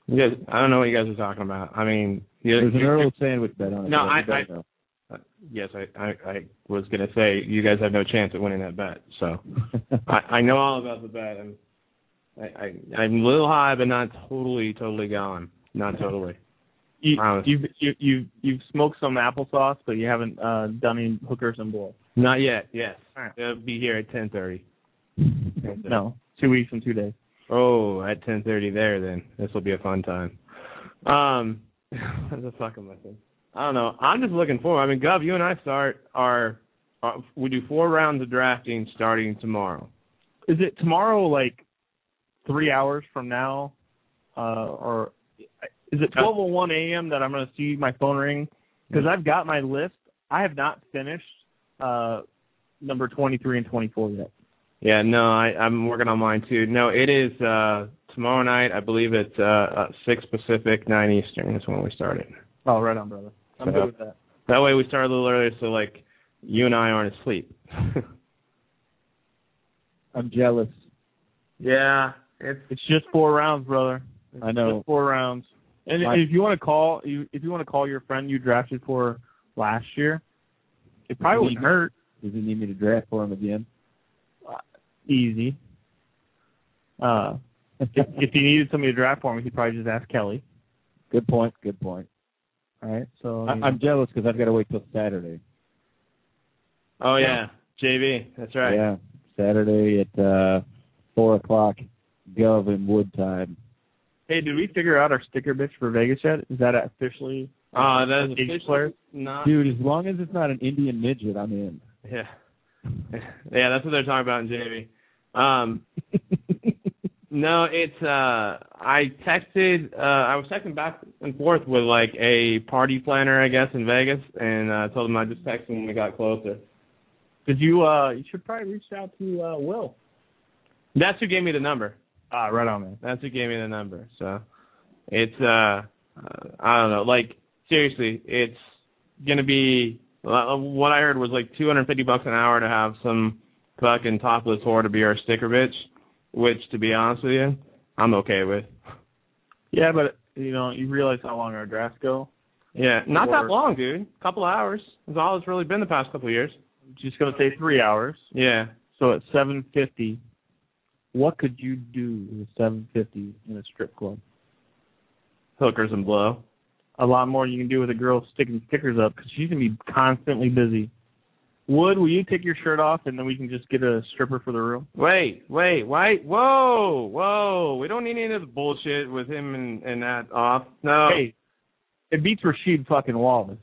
S10: you guys, I don't know what you guys are talking about. I mean, you,
S5: There's an
S10: you-
S5: Earl sandwich bet on it.
S10: No, I-
S5: don't
S10: I-
S5: know.
S10: Uh, yes, I, I I was gonna say you guys have no chance at winning that bet. So I, I know all about the bet. I'm I, I I'm a little high, but not totally totally gone. Not totally.
S11: You, you've you, you you've smoked some applesauce, but you haven't uh, done any hookers and blow.
S10: Not yet. Yes,
S11: right.
S10: it'll be here at ten thirty.
S11: No, two weeks and two days.
S10: Oh, at ten thirty there. Then this will be a fun time. Um, what the fuck am I saying? I don't know. I'm just looking forward. I mean, Gov, you and I start our, our we do four rounds of drafting starting tomorrow.
S11: Is it tomorrow? Like three hours from now, uh, or is it 12:01 a.m. that I'm going to see my phone ring? Because I've got my list. I have not finished uh, number 23 and 24 yet.
S10: Yeah, no, I, I'm working on mine too. No, it is uh tomorrow night. I believe it's uh, uh six Pacific, nine Eastern is when we start it.
S11: Oh, right on, brother. I'm
S10: So-
S11: good with that.
S10: That way we start a little earlier, so like you and I aren't asleep.
S5: I'm jealous.
S10: yeah, it's
S11: It's just four rounds, brother. It's
S5: I know.
S11: Just four rounds. And
S5: My-
S11: if you want to call, you if you want to call your friend you drafted for last year, it probably wouldn't hurt.
S5: Does he need me to draft for him again?
S11: Easy. Uh, if, if he needed somebody to draft for him, he'd probably just ask Kelly.
S5: Good point. Good point.
S11: All right. So
S5: I, I'm jealous because I've got to wait till Saturday.
S10: oh yeah, JV, that's right.
S5: Yeah, Saturday at uh four o'clock, Gov and Wood time.
S11: Hey, did we figure out our sticker bitch for Vegas yet? Is that officially?
S10: Uh, that is
S11: Engaged
S10: officially
S11: player?
S10: not.
S5: Dude, as long as it's not an Indian midget, I'm in.
S10: Yeah, yeah, that's what they're talking about in JV. Um, no, it's uh, I texted. Uh, I was texting back and forth with like a party planner, I guess, in Vegas, and uh, told him I just texted him when we got closer.
S11: Did you? uh You should probably reach out to uh Will.
S10: That's who gave me the number.
S11: Ah, right on, man.
S10: That's who gave me the number. So it's uh, uh I don't know. Like seriously, it's gonna be uh, what I heard was like 250 bucks an hour to have some fucking topless whore to be our sticker bitch. Which, to be honest with you, I'm okay with.
S11: Yeah, but you know, you realize how long our drafts go.
S10: Yeah, not
S11: Or-
S10: that long, dude. A couple of hours is all it's really been the past couple of years.
S11: Just gonna say three hours.
S10: Yeah.
S11: So at seven fifty, what could you do with a seven fifty in a strip club?
S10: Hookers and blow.
S11: A lot more you can do with a girl sticking stickers up because she's gonna be constantly busy. Wood, will you take your shirt off and then we can just get a stripper for the room?
S10: Wait, wait, wait. Whoa, whoa. We don't need any of the bullshit with him and, and that off. No.
S11: Hey, it beats Rasheed fucking Wallace.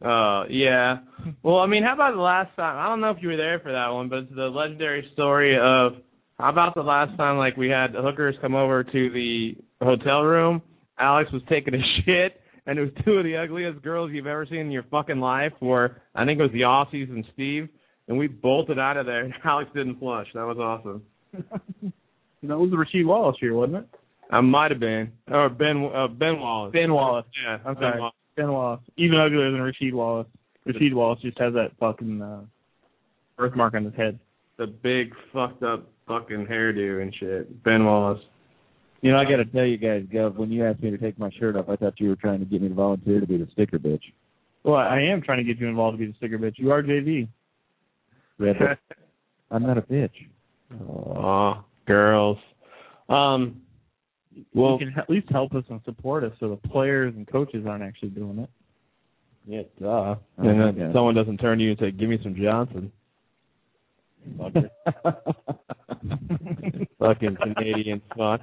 S10: Uh, yeah. Well, I mean, how about the last time? I don't know if you were there for that one, but it's the legendary story of how about the last time, like, we had hookers come over to the hotel room. Alex was taking a shit, and it was two of the ugliest girls you've ever seen in your fucking life. Where I think it was the Aussies and Steve, and we bolted out of there, and Alex didn't flush. That was awesome.
S11: that was the Rasheed Wallace year, wasn't it?
S10: I might have been, or Ben uh, Ben Wallace.
S11: Ben Wallace.
S10: Yeah,
S11: I'm
S10: Ben
S11: sorry.
S10: Wallace.
S11: Ben Wallace. Even uglier than Rasheed Wallace. Rasheed Wallace just has that fucking uh, birthmark on his head.
S10: The big fucked up fucking hairdo and shit. Ben Wallace.
S5: You know, I got to tell you guys, Gov, when you asked me to take my shirt off, I thought you were trying to get me to volunteer to be the sticker bitch.
S11: Well, I am trying to get you involved to be the sticker bitch. You are JV.
S5: I'm not a bitch.
S10: Aw, girls. Um, well,
S11: you can at least help us and support us so the players and coaches aren't actually doing it.
S10: yeah, duh. And then someone doesn't turn to you and say, "Give me some Johnson." Motherfucker. Fucking Canadian fuck.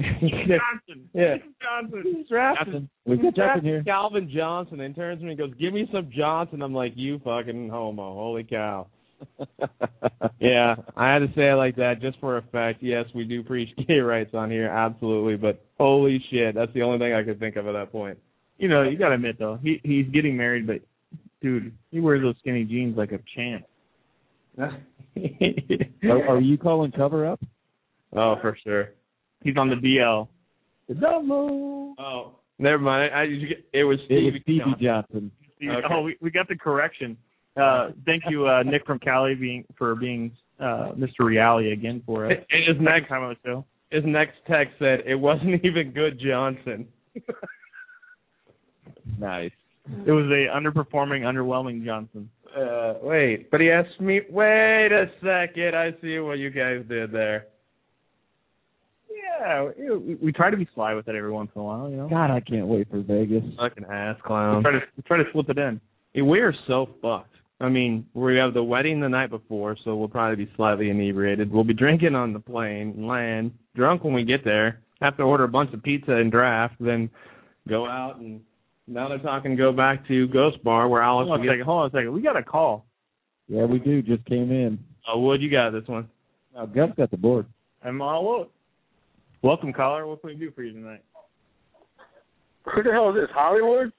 S11: Johnson.
S10: Yeah.
S11: Johnson.
S10: He's drafted.
S5: We've got Johnson here.
S10: Calvin Johnson. Then turns to me and goes, "Give me some Johnson." I'm like, "You fucking homo! Holy cow!" yeah, I had to say it like that just for effect. Yes, we do preach gay rights on here, absolutely. But holy shit, that's the only thing I could think of at that point.
S11: You know, you gotta admit though, he he's getting married, but dude, he wears those skinny jeans like a champ.
S5: Are, are you calling cover up?
S10: Oh, for sure.
S11: He's on the DL.
S5: The double.
S10: Oh, never mind. I, I it was
S5: It
S10: Stevie,
S5: was Stevie
S10: Johnson.
S5: Johnson.
S10: Okay.
S11: Oh, we, we got the correction. Uh, thank you, uh, Nick from Cali, being for being uh, Mr. Reality again for us.
S10: And his next
S11: time on the show.
S10: his next text said it wasn't even good Johnson.
S5: Nice.
S11: It was a underperforming, underwhelming Johnson.
S10: Uh, wait, but he asked me. Wait a second. I see what you guys did there.
S11: Yeah, we, we try to be sly with it every once in a while, you know.
S5: God, I can't wait for Vegas.
S10: Fucking ass
S11: We
S10: clown.
S11: try to we try to slip it in.
S10: We are so fucked. I mean, we have the wedding the night before, so we'll probably be slightly inebriated. We'll be drinking on the plane, land, drunk when we get there. Have to order a bunch of pizza and draft, then go out and now they're talking go back to Ghost Bar where Alex
S11: Hold on
S10: will
S11: a second. Hold on a second. We got a call.
S5: Yeah, we do. Just came in.
S10: Oh, Wood, you got this one.
S5: Now, Gus got the board.
S11: I'm all up. Welcome, caller. What can we do for you tonight?
S12: Who the hell is this? Hollywood?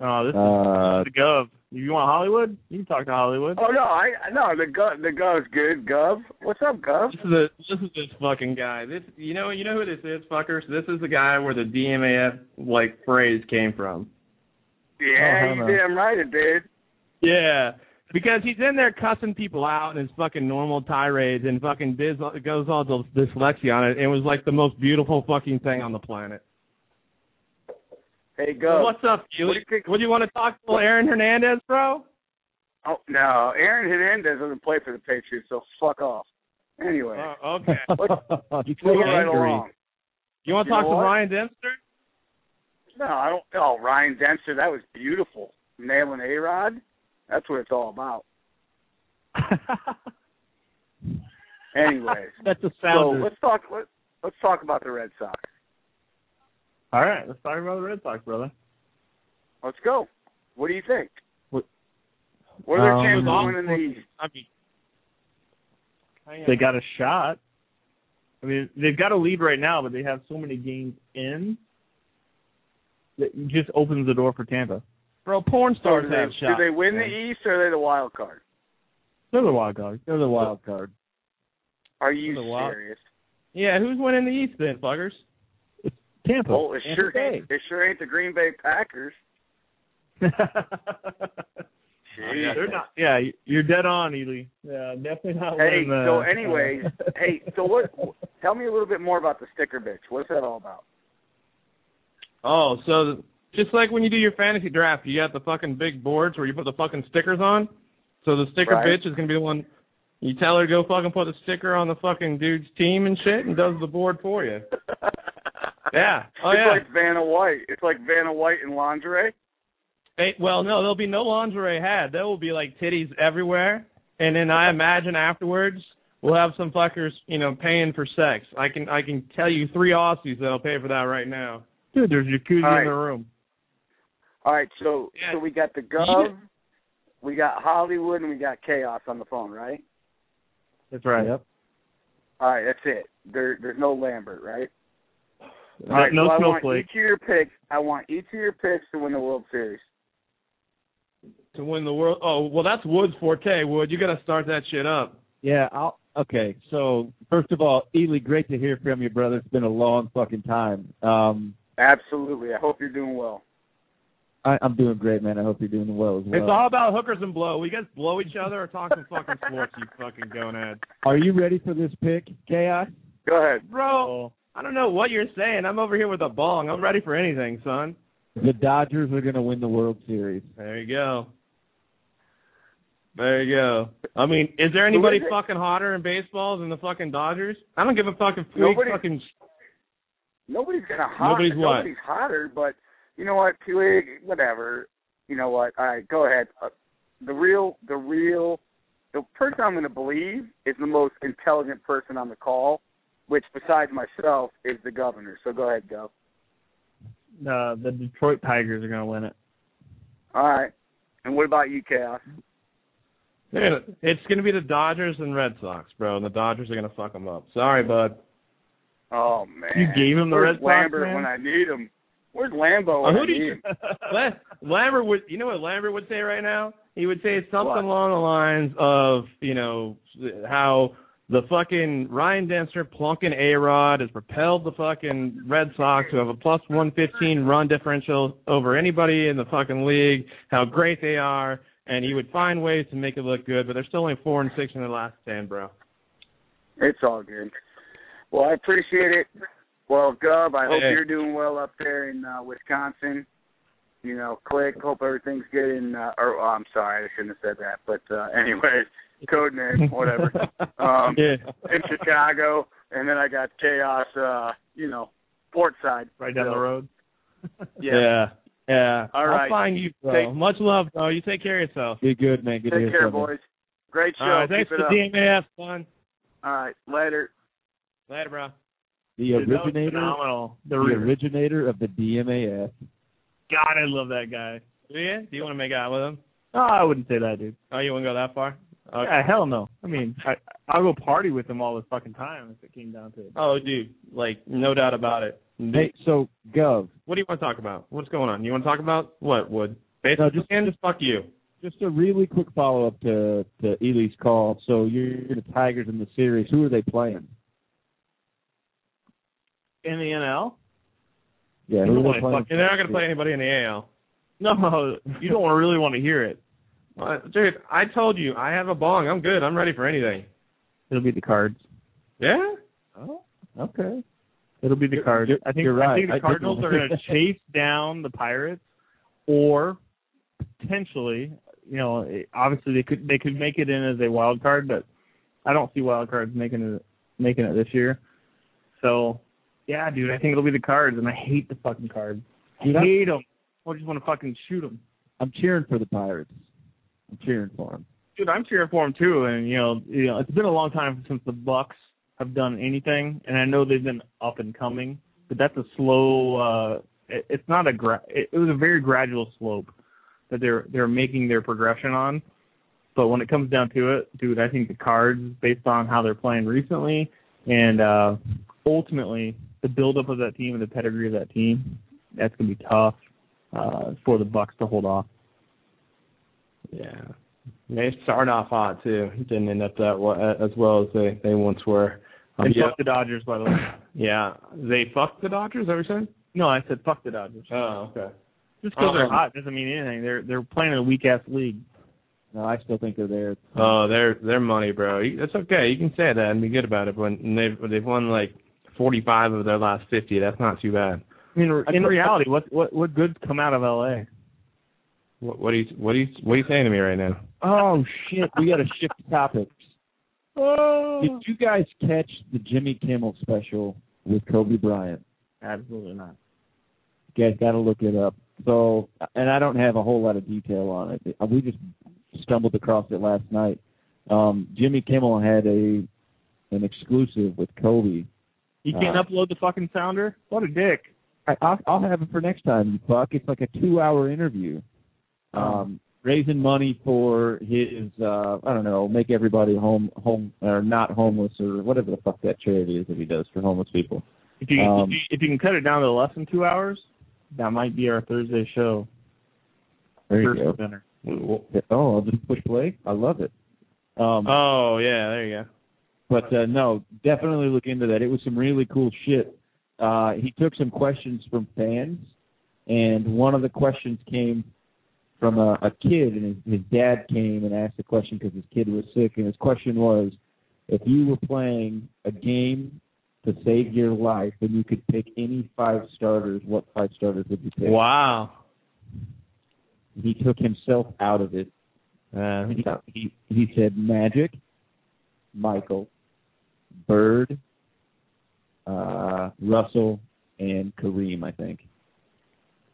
S11: Oh, this
S5: Uh,
S11: is the Gov. If you want Hollywood, you can talk to Hollywood.
S12: Oh no, I no the gov the gov's good. Gov, what's up, Gov?
S10: This is a, this is this fucking guy. This you know you know who this is, fuckers. This is the guy where the DMAF like phrase came from.
S12: Yeah,
S5: Oh,
S12: you
S5: hello.
S12: damn right it did.
S10: Yeah, because he's in there cussing people out in his fucking normal tirades and fucking biz goes all dys- dyslexia on it. and It was like the most beautiful fucking thing on the planet.
S12: Hey, Gov.
S10: What's up,
S12: What do you?
S10: Would you want to talk to Aaron Hernandez, bro?
S12: Oh no, Aaron Hernandez doesn't play for the Patriots, so fuck off. Anyway,
S10: Oh, okay.
S5: He's
S12: moving
S5: so
S12: right along.
S10: You want to
S12: You
S10: talk to
S12: what?
S10: Ryan Dempster?
S12: No, I don't. Oh, Ryan Dempster, that was beautiful. Nailing A Rod. That's what it's all about. Anyways,
S11: That's a
S12: sound.
S11: so
S12: let's talk. Let, let's talk about the Red Sox.
S11: All right, let's talk about the Red Sox, brother.
S12: Let's go. What do you think?
S11: What-
S12: What are their
S5: Um,
S12: chances of winning the East?
S10: I mean.
S11: They got a shot. I mean, they've got a lead right now, but they have so many games in that it just opens the door for Tampa.
S10: bro, porn stars
S12: do they,
S10: have
S12: do they win the. East or are they the wild card?
S11: They're the wild card.
S5: They're the wild card.
S12: Are you
S10: The wild-
S12: serious?
S10: Yeah, who's winning the East then, fuckers?
S11: Tampa.
S12: Well, it
S5: Tampa
S12: sure
S5: Bay.
S12: ain't. It sure ain't the Green Bay Packers. Jeez.
S11: They're not. Yeah, you're dead on, Ely. Yeah, definitely not.
S12: Hey,
S11: winning the, uh,
S12: so anyways, hey, so what? Tell me a little bit more about the sticker bitch. What's that all about?
S10: Oh, so just like when you do your fantasy draft, you got the fucking big boards where you put the fucking stickers on. So the sticker
S12: Right.
S10: bitch is gonna be the one. You tell her to go fucking put a sticker on the fucking dude's team and shit, and does the board for you. Yeah. Oh
S12: it's
S10: yeah.
S12: like Vanna White. It's like Vanna White in lingerie.
S10: Hey, well, no, there'll be no lingerie had. There will be like titties everywhere, and then I imagine afterwards we'll have some fuckers, you know, paying for sex. I can I can tell you three Aussies that'll pay for that right now.
S11: dude, there's jacuzzi
S12: All right.
S11: in the room.
S12: All right, so
S10: Yeah.
S12: so we got the Gov, we got Hollywood, and we got Chaos on the phone, right?
S11: That's right.
S5: Yep.
S12: All right, that's it. There, there's no Lambert, right?
S11: No,
S12: All right,
S11: no
S12: so I want
S11: snowflake.
S12: each of your picks. I want each of your picks to win the World Series.
S10: To win the world. Oh, well, that's Wood's forte. Wood, you got to start that shit up.
S5: Yeah, I'll okay. So first of all, Ely, great to hear from you, brother. It's been a long fucking time. Um
S12: Absolutely. I hope you're doing well.
S5: I, I'm doing great, man. I hope you're doing well as well.
S10: It's all about hookers and blow. We guys blow each other or talk some fucking sports, you fucking gonad.
S5: Are you ready for this pick, Chaos?
S12: Go ahead.
S10: Bro, I don't know what you're saying. I'm over here with a bong. I'm ready for anything, son.
S5: The Dodgers are going to win the World Series.
S10: There you go. There you go. I mean, is there anybody
S12: Who is
S10: fucking hotter in baseball than the fucking Dodgers? I don't give a fucking freak
S12: Nobody-
S10: fucking.
S12: Nobody's gonna hot.
S10: Nobody's what?
S12: Nobody's hotter, but you know what, Puig, whatever. You know what? All right, go ahead. Uh, the real, the real, the person I'm going to believe is the most intelligent person on the call, which besides myself is the governor. So go ahead, go.
S11: Uh, the Detroit Tigers are going to win it.
S12: All right. And what about you, Chaos?
S10: Dude, it's going to be the Dodgers and Red Sox, bro, and the Dodgers are going to fuck them up. Sorry, bud.
S12: Oh man,
S11: You gave him the
S12: Where's
S11: Red Sox,
S12: Lambert
S11: man?
S12: when I need him? Where's Lambo
S10: Oh,
S12: when
S10: who
S12: I
S10: do
S12: need
S10: you,
S12: him?
S10: Lambert would, you know what Lambert would say right now? He would say something
S12: What?
S10: along the lines of, you know, how the fucking Ryan Dempster plunking A Rod has propelled the fucking Red Sox to have a plus 115 run differential over anybody in the fucking league, how great they are, and he would find ways to make it look good, but they're still only four and six in their last ten, bro.
S12: It's all good. Well, I appreciate it. Well, Gub, I hope
S10: Hey.
S12: you're doing well up there in uh, Wisconsin. You know, click. Hope everything's good. In, uh, or oh, I'm sorry, I shouldn't have said that. But uh, anyways, code name, whatever. Um,
S10: yeah.
S12: in Chicago, and then I got chaos. Uh, you know, port side.
S11: Right down
S12: So,
S11: the road.
S12: Yeah.
S10: Yeah. Yeah.
S12: All
S10: I'll
S12: right.
S10: find you, bro.
S12: Take-
S10: Much love, bro. You take care of yourself.
S5: Be good, man. Good
S12: Take care,
S5: from you.
S12: boys. Great show.
S10: All right, thanks
S12: Keep
S10: for
S12: it
S10: the
S12: up.
S10: DMAF, son.
S12: All right, later.
S10: Later, bro.
S5: The
S11: Dude,
S5: originator,
S11: phenomenal. The,
S5: the originator of the DMAF.
S11: God, I love that guy.
S10: Yeah? Do you want to make out with him?
S11: No, I wouldn't say that, dude.
S10: Oh, you wouldn't go that far? Okay.
S11: Yeah, hell no. I mean, I, I'll go party with them all the fucking time if it came down to it.
S10: Oh, dude, like no doubt about it.
S5: Hey, so Gov,
S10: What do you want to talk about? What's going on? You want to talk about what? Wood? Basically,
S5: No, just-
S10: and just fuck you.
S5: just a really quick follow up to to Ely's call. So you're the Tigers in the series. Who are they playing?
S11: In the NL?
S5: Yeah, who are they playing?
S11: fucking-
S10: They're not going to play anybody in the AL.
S11: No, you don't really want to hear it.
S10: Dude, I told you I have a bong. I'm good. I'm ready for anything.
S11: It'll be the Cards.
S10: Yeah.
S5: Oh, okay.
S11: It'll be the Cards.
S5: you're-
S11: I think
S5: you're
S11: I think the Cardinals are going to chase down the Pirates, or potentially, you know, obviously they could they could make it in as a wild card, but I don't see wild cards making it making it this year. So, yeah, dude, I think it'll be the Cards, and I hate the fucking Cards. I
S5: Dude, I'm-
S11: hate them. I just want to fucking shoot them.
S5: I'm cheering for the Pirates. I'm cheering for them.
S11: Dude, I'm cheering for them too, and you know, you know, it's been a long time since the Bucks have done anything, and I know they've been up and coming, but that's a slow. uh it, It's not a gra- it, it was a very gradual slope that they're they're making their progression on. But when it comes down to it, dude, I think the Cards, based on how they're playing recently, and uh ultimately the buildup of that team and the pedigree of that team, that's gonna be tough uh for the Bucks to hold off.
S10: Yeah. They started off hot too. Didn't end up that well, as well as they they once were. Um,
S11: And
S10: yeah.
S11: fuck the Dodgers, by the way.
S10: Yeah. They fucked the Dodgers. Is that you're saying?
S11: No, I said fuck the Dodgers.
S10: Oh, okay.
S11: Just because they're
S10: Um,
S11: hot doesn't mean anything. They're they're playing in a weak ass league.
S5: No, I still think they're there.
S10: Oh, they're they're money, bro. You- That's okay. You can say that and be good about it. When they've they've won like 45 of their last 50, that's not too bad.
S11: I mean, in reality, what what what good come out of L.A.
S10: What, what are you what are you what are you saying to me right now?
S5: Oh shit, we got to shift topics. Oh. Did you guys catch the Jimmy Kimmel special with Kobe Bryant?
S11: Absolutely not.
S5: You guys got to look it up. So, and I don't have a whole lot of detail on it. We just stumbled across it last night. Um, Jimmy Kimmel had a an exclusive with Kobe.
S11: You can't
S5: Uh,
S11: upload the fucking sounder. What a dick.
S5: I, I'll, I'll have it for next time, you fuck. It's like a two-hour interview, um, raising money for his uh, I don't know, make everybody home home or not homeless or whatever the fuck that charity is that he does for homeless people.
S11: If you,
S5: Um,
S11: if you if you can cut it down to less than two hours, that might be our Thursday show.
S5: There you go.
S11: dinner.
S5: Oh, I'll just push play. I love it. Um,
S10: Oh yeah, there you go.
S5: But uh, no, definitely look into that. It was some really cool shit. Uh, he took some questions from fans, and one of the questions came from a, a kid, and his, his dad came and asked the question because his kid was sick, and his question was, if you were playing a game to save your life and you could pick any five starters, what five starters would you pick?
S10: Wow.
S5: He took himself out of it.
S10: Uh,
S5: He, he he said Magic, Michael, Bird, uh, Russell, and Kareem. I think.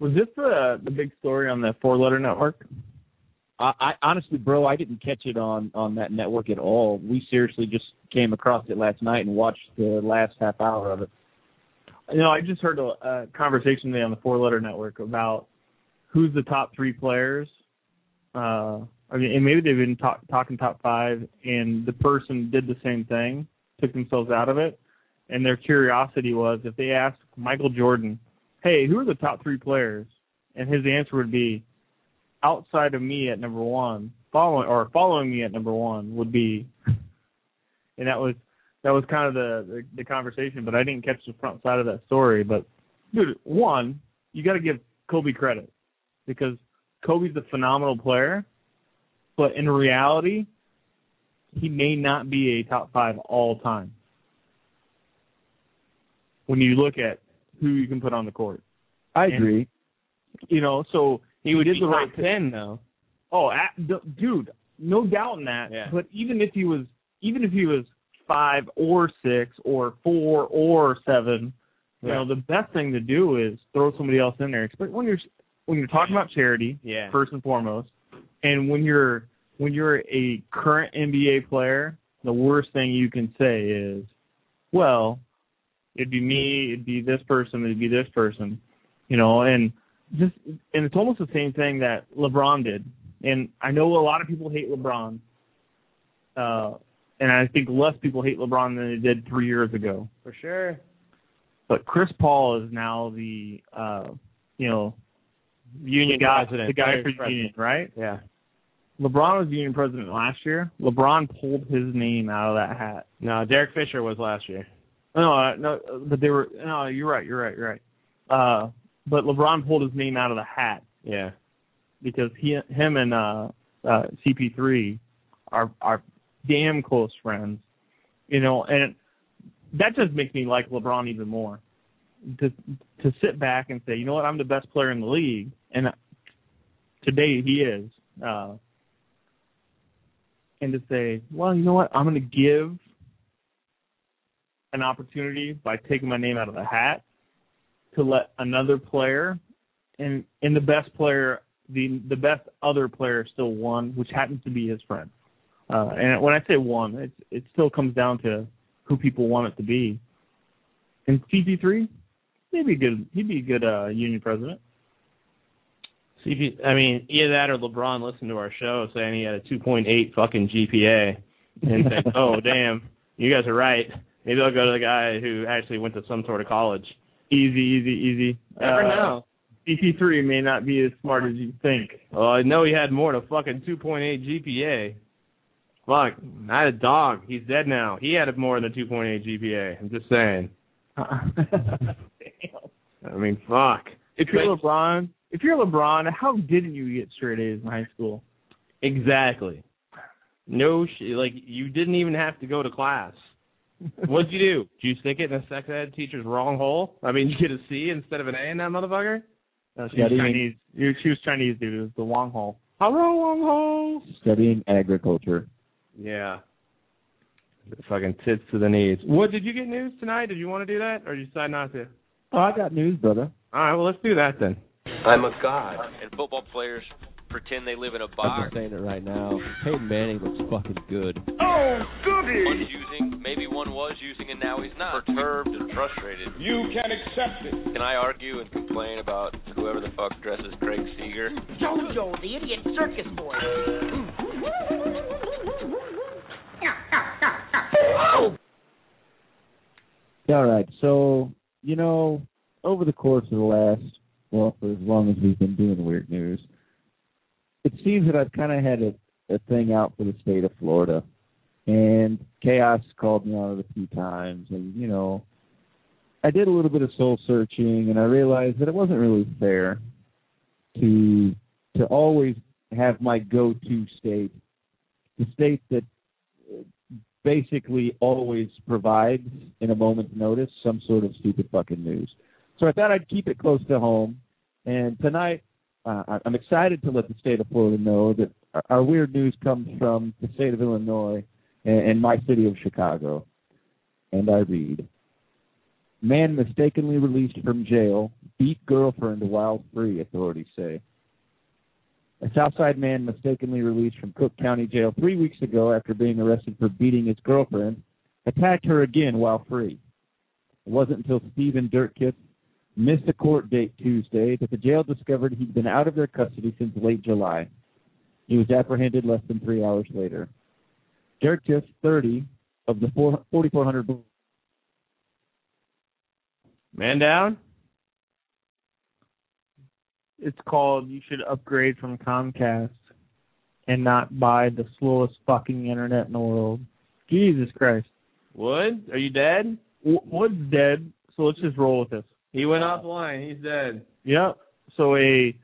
S11: Was this the the big story on the four letter network?
S5: I, I honestly, bro, I didn't catch it on on that network at all. We seriously just came across it last night and watched the last half hour of it.
S11: You know, I just heard a, a conversation today on the Four Letter Network about who's the top three players. Uh, I mean, and maybe they've been talk, talking top five, and the person did the same thing, took themselves out of it, and their curiosity was if they asked Michael Jordan, "Hey, who are the top three players?" and his answer would be, outside of me at number one, following or following me at number one would be, and that was that was kind of the, the the conversation. But I didn't catch the front side of that story. But dude, one, you got to give Kobe credit because Kobe's a phenomenal player, but in reality, he may not be a top five all time. When you look at who you can put on the court,
S5: I
S11: And-
S5: agree.
S11: you know, so
S10: He would
S11: did
S10: be
S11: the right thing.
S10: ten though.
S11: Oh, at, d- dude, no doubt in that.
S10: Yeah.
S11: But even if he was, even if he was five or six or four or seven, you
S10: Yeah.
S11: know, the best thing to do is throw somebody else in there. Especially when you're when you're talking about charity,
S10: Yeah.
S11: first and foremost, and when you're when you're a current NBA player, the worst thing you can say is, well, it'd be me, it'd be this person, it'd be this person, you know, and just and it's almost the same thing that LeBron did. And I know a lot of people hate LeBron, uh, and I think less people hate LeBron than they did three years ago.
S10: For sure.
S11: But Chris Paul is now the, uh, you know,
S10: Union
S11: the guy,
S10: president.
S11: the guy for
S10: president.
S11: union, right?
S10: Yeah.
S11: LeBron was union president last year. LeBron pulled his name out of that hat.
S10: No, Derek Fisher was last year.
S11: No, uh, no, uh, but they were. No, you're right. You're right. You're right. Uh, but LeBron pulled his name out of the hat
S10: Yeah.
S11: because he, him, and uh, uh, CP3 are are damn close friends. You know, and that just makes me like LeBron even more. To to sit back and say, you know what, I'm the best player in the league, and today he is. Uh, and to say, well, you know what, I'm going to give an opportunity by taking my name out of the hat to let another player and and the best player the the best other player still won, which happens to be his friend. Uh, and when I say won, it it still comes down to who people want it to be. And CP3, he'd be good. He'd be a good uh, union president.
S10: CP, I mean, either that or LeBron listened to our show saying he had a 2.8 fucking GPA and said, oh damn, you guys are right. Maybe I'll go to the guy who actually went to some sort of college.
S11: Easy, easy, easy.
S10: Never
S11: uh,
S10: know.
S11: CP3 may not be as smart as you think.
S10: Well, I know he had more than a fucking 2.8 GPA. Fuck, I had a dog. He's dead now. He had more than a 2.8 GPA. I'm just saying. I mean, fuck.
S11: If you're LeBron, if you're LeBron, how didn't you get straight A's in high school?
S10: Exactly. No sh like you didn't even have to go to class. What'd you do? Did you stick it in a sex ed teacher's wrong hole? I mean, you get a C instead of an A in that motherfucker?
S11: No, she was Chinese. She was Chinese, dude. It was the Wong Hole.
S10: How wrong hole?
S5: Studying agriculture.
S10: Yeah. Fucking tits to the knees. What did you get news tonight? Did you want to do that, or did you decide not to?
S5: Oh, I got news, brother.
S10: All right, well let's do that then.
S9: I'm a god. And football players pretend they live in a
S4: I'm
S9: box.
S4: just saying it right now. Peyton Manning looks fucking good.
S3: Oh, goody!
S9: One's using, maybe one was using, and now he's not. Perturbed and frustrated.
S3: You can accept it.
S9: Can I argue and complain about whoever the fuck dresses Craig Sager?
S13: Jojo, the idiot circus boy. oh!
S5: All right. So, you know, over the course of the last, well, for as long as we've been doing weird news, it seems that I've kind of had a, a thing out for the state of Florida. And Chaos called me on it a few times. And, you know, I did a little bit of soul searching and I realized that it wasn't really fair to to always have my go-to state, the state that uh, basically always provides in a moment's notice some sort of stupid fucking news. So I thought I'd keep it close to home. And tonight, uh, I'm excited to let the state of Florida know that our, our weird news comes from the state of Illinois and, and my city of Chicago. And I read, man mistakenly released from jail, beat girlfriend while free, authorities say. A Southside man mistakenly released from Cook County Jail three weeks ago after being arrested for beating his girlfriend attacked her again while free. It wasn't until Stephen Dirtkiss missed a court date Tuesday that the jail discovered he'd been out of their custody since late July. He was apprehended less than three hours later. Dirtkiss, 30, of the 4,400
S10: Man down?
S11: It's called you should upgrade from Comcast and not buy the slowest fucking internet in the world. Jesus Christ.
S10: Wood, are you dead?
S11: W- Wood's dead, so let's just roll with this.
S10: He went offline. He's dead.
S11: Yep. So a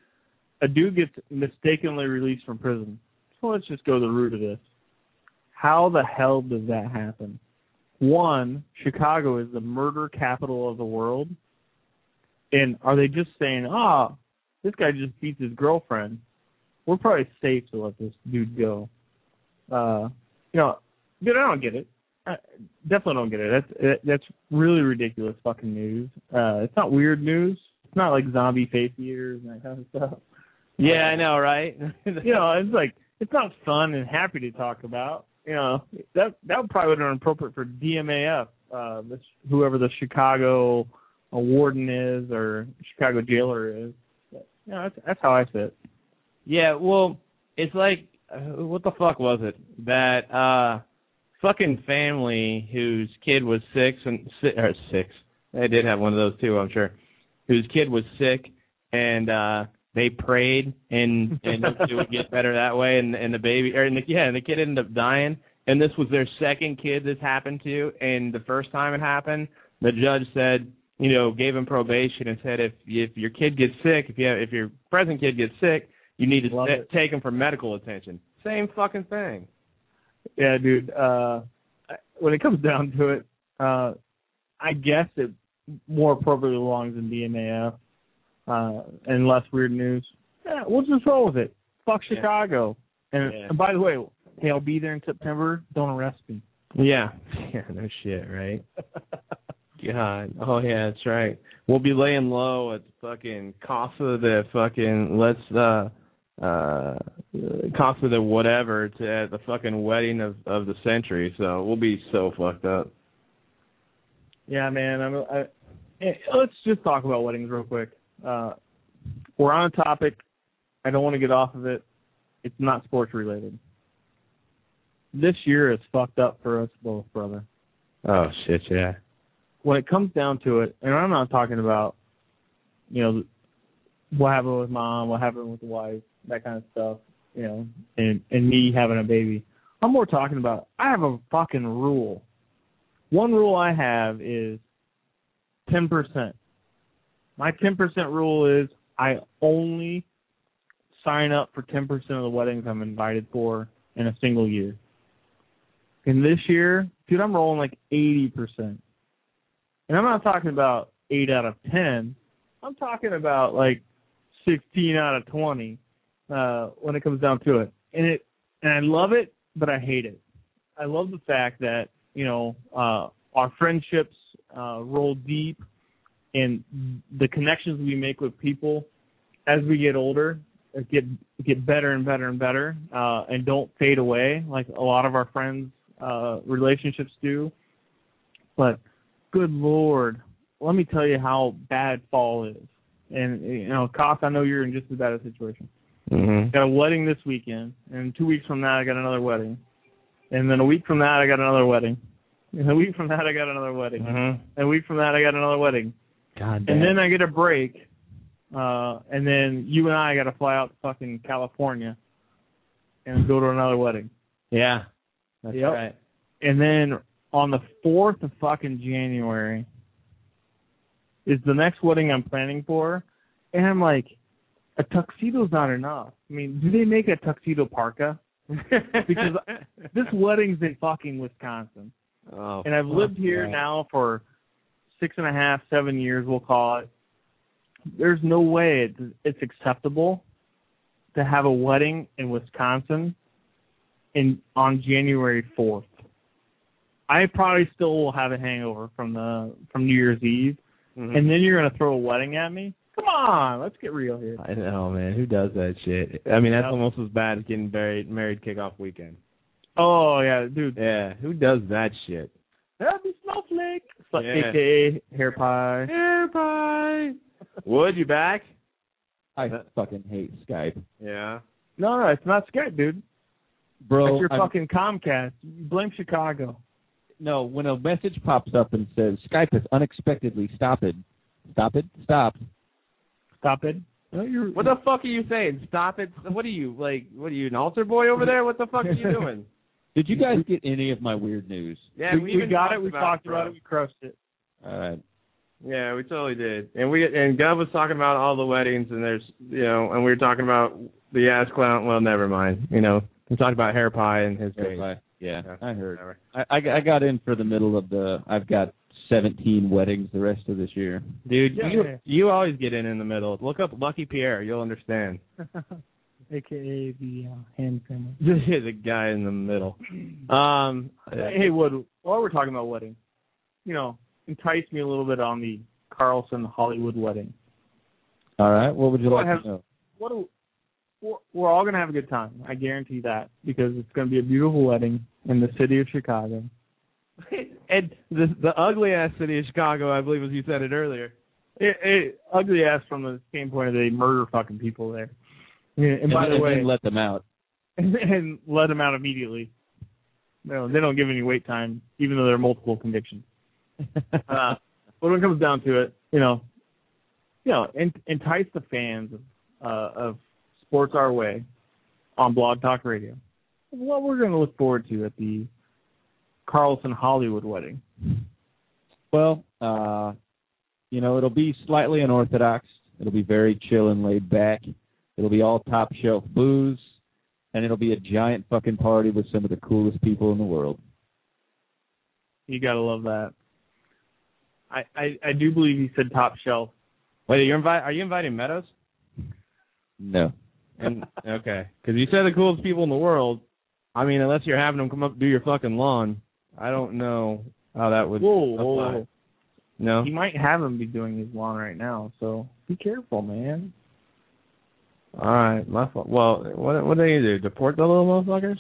S11: a dude gets mistakenly released from prison. So let's just go to the root of this. How the hell does that happen? One, Chicago is the murder capital of the world. And are they just saying, ah, this guy just beats his girlfriend? We're probably safe to let this dude go. Uh, you know, dude, I don't get it. I definitely don't get it. That's that's really ridiculous fucking news. Uh, it's not weird news. It's not like zombie face eaters and that kind of stuff.
S10: Yeah, I know, right?
S11: you know, it's like it's not fun and happy to talk about. You know, that that would probably would have been appropriate for DMAF, uh, this, whoever the Chicago uh, warden is or Chicago jailer is. But, you know, that's that's how I see it.
S10: Yeah, well, it's like uh, what the fuck was it that uh fucking family whose kid was six and or six. They did have one of those too, I'm sure. Whose kid was sick and uh they prayed and and it would get better that way and and the baby or and the, yeah and the kid ended up dying and this was their second kid this happened to and the first time it happened the judge said you know gave him probation and said if if your kid gets sick if you have, if your present kid gets sick you need to
S11: it.
S10: take him for medical attention same fucking thing
S11: Yeah, dude. Uh, when it comes down to it, uh, I guess it more appropriately belongs in DMAF uh, and less weird news. Yeah, we'll just roll with it. Fuck
S10: Yeah.
S11: Chicago. And,
S10: Yeah.
S11: and by the way, hey, I'll be there in September. Don't arrest me.
S10: Yeah. Yeah, no shit, right? God. Oh yeah, that's right. We'll be laying low at fucking Casa de fucking let's uh uh Casa de whatever to at the fucking wedding of of the century. So we'll be so fucked up.
S11: Yeah, man. I'm, I, eh, let's just talk about weddings real quick. Uh, we're on a topic. I don't want to get off of it. It's not sports related. This year is fucked up for us both, brother.
S10: Oh shit, yeah.
S11: when it comes down to it, and I'm not talking about, you know, what happened with mom, what happened with the wife, that kind of stuff, you know, and and me having a baby. I'm more talking about I have a fucking rule. One rule I have is ten percent. My ten percent rule is I only sign up for ten percent of the weddings I'm invited for in a single year. And this year, dude, I'm rolling like eighty percent. And I'm not talking about eight out of ten. I'm talking about like sixteen out of twenty uh, when it comes down to it. And it and I love it, but I hate it. I love the fact that you know uh, our friendships uh, roll deep, and the connections we make with people as we get older get get better and better and better, uh, and don't fade away like a lot of our friends' uh, relationships do. But good lord, let me tell you how bad fall is. And you know, Koss, I know you're in just as bad a situation.
S10: Mhm.
S11: Got a wedding this weekend, and two weeks from that I got another wedding, and then a week from that I got another wedding, and a week from that I got another wedding,
S10: Mhm.
S11: and a week from that I got another wedding,
S10: God damn.
S11: and then I get a break, uh, and then you and I got to fly out to fucking California, and go to another wedding.
S10: Yeah. That's
S11: Yep.
S10: right.
S11: And then on the fourth of fucking January is the next wedding I'm planning for, and I'm like, a tuxedo's not enough. I mean, do they make a tuxedo parka? Because this wedding's in fucking Wisconsin,
S10: oh,
S11: and I've lived here
S10: that.
S11: now for six and a half, seven years, we'll call it. There's no way it's, it's acceptable to have a wedding in Wisconsin in on January 4th. I probably still will have a hangover from the from New Year's Eve,
S10: Mhm.
S11: and then you're gonna throw a wedding at me? Come on, let's get real here.
S10: I know, man. Who does that shit? I mean, that's
S11: Yep.
S10: almost as bad as getting married married kickoff weekend.
S11: Oh yeah, dude.
S10: Yeah, who does that shit?
S11: Happy snowflake. It's like
S10: Yeah.
S11: AKA hair pie.
S10: Hair pie. Wood, you back?
S5: I fucking hate Skype.
S10: Yeah.
S11: No, no, it's not Skype, dude.
S5: Bro,
S11: That's your
S5: I'm-
S11: fucking Comcast. You blame Chicago.
S5: no, when a message pops up and says Skype has unexpectedly stopped, stop it, stopped.
S11: Stop it.
S5: No, you're,
S10: What the fuck are you saying? Stop it. What are you like? What are you an altar boy over there? What the fuck are you doing?
S5: Did you guys get any of my weird news?
S10: Yeah,
S11: we,
S10: we,
S11: we got it. We
S10: about
S11: talked
S10: it,
S11: about it. We crushed it.
S5: All right.
S10: Yeah, we totally did. And we and Gov was talking about all the weddings, and there's you know, and we were talking about the ass clown. Well, never mind. You know, we talked about hair pie and his
S5: Hair pie. Yeah,
S10: Yeah,
S5: I heard. I, I I got in for the middle of the. I've got 17 weddings the rest of this year.
S10: Dude,
S11: Yeah.
S10: you you always get in in the middle. Look up Lucky Pierre, you'll understand.
S11: AKA the uh, hand family.
S10: the guy in the middle. Um,
S11: Hey, Wood. While we're talking about weddings, you know, entice me a little bit on the Carlson Hollywood wedding.
S5: All right. What would you
S11: Well,
S5: like
S11: have-
S5: to know?
S11: What? Do, we're, we're all gonna have a good time. I guarantee that because it's gonna be a beautiful wedding in the city of Chicago.
S10: and the the ugly ass city of Chicago, I believe, as you said it earlier.
S11: It, it, ugly ass from the standpoint of they murder fucking people there. Yeah, and, by the way,
S5: let them out.
S11: and, and let them out immediately. No, they don't give any wait time, even though there are multiple convictions. Uh, but when it comes down to it, you know, you know, en- entice the fans of, uh, of Sports Our Way on Blog Talk Radio. What we're going to look forward to at the Carlson Hollywood wedding.
S5: Well, uh, you know, it'll be slightly unorthodox. It'll be very chill and laid back. It'll be all top shelf booze, and it'll be a giant fucking party with some of the coolest people in the world.
S11: You got to love that. I, I I do believe you said top shelf.
S10: Wait, you're are you inviting Meadows?
S5: No.
S10: And okay, because you said the coolest people in the world. I mean, unless you're having them come up and do your fucking lawn, I don't know how that would.
S11: Whoa, whoa,
S10: apply.
S11: whoa.
S10: No.
S11: He might have him be doing his lawn right now, so be careful, man.
S10: All right, my fault. Well, what what do they do? Deport the little motherfuckers?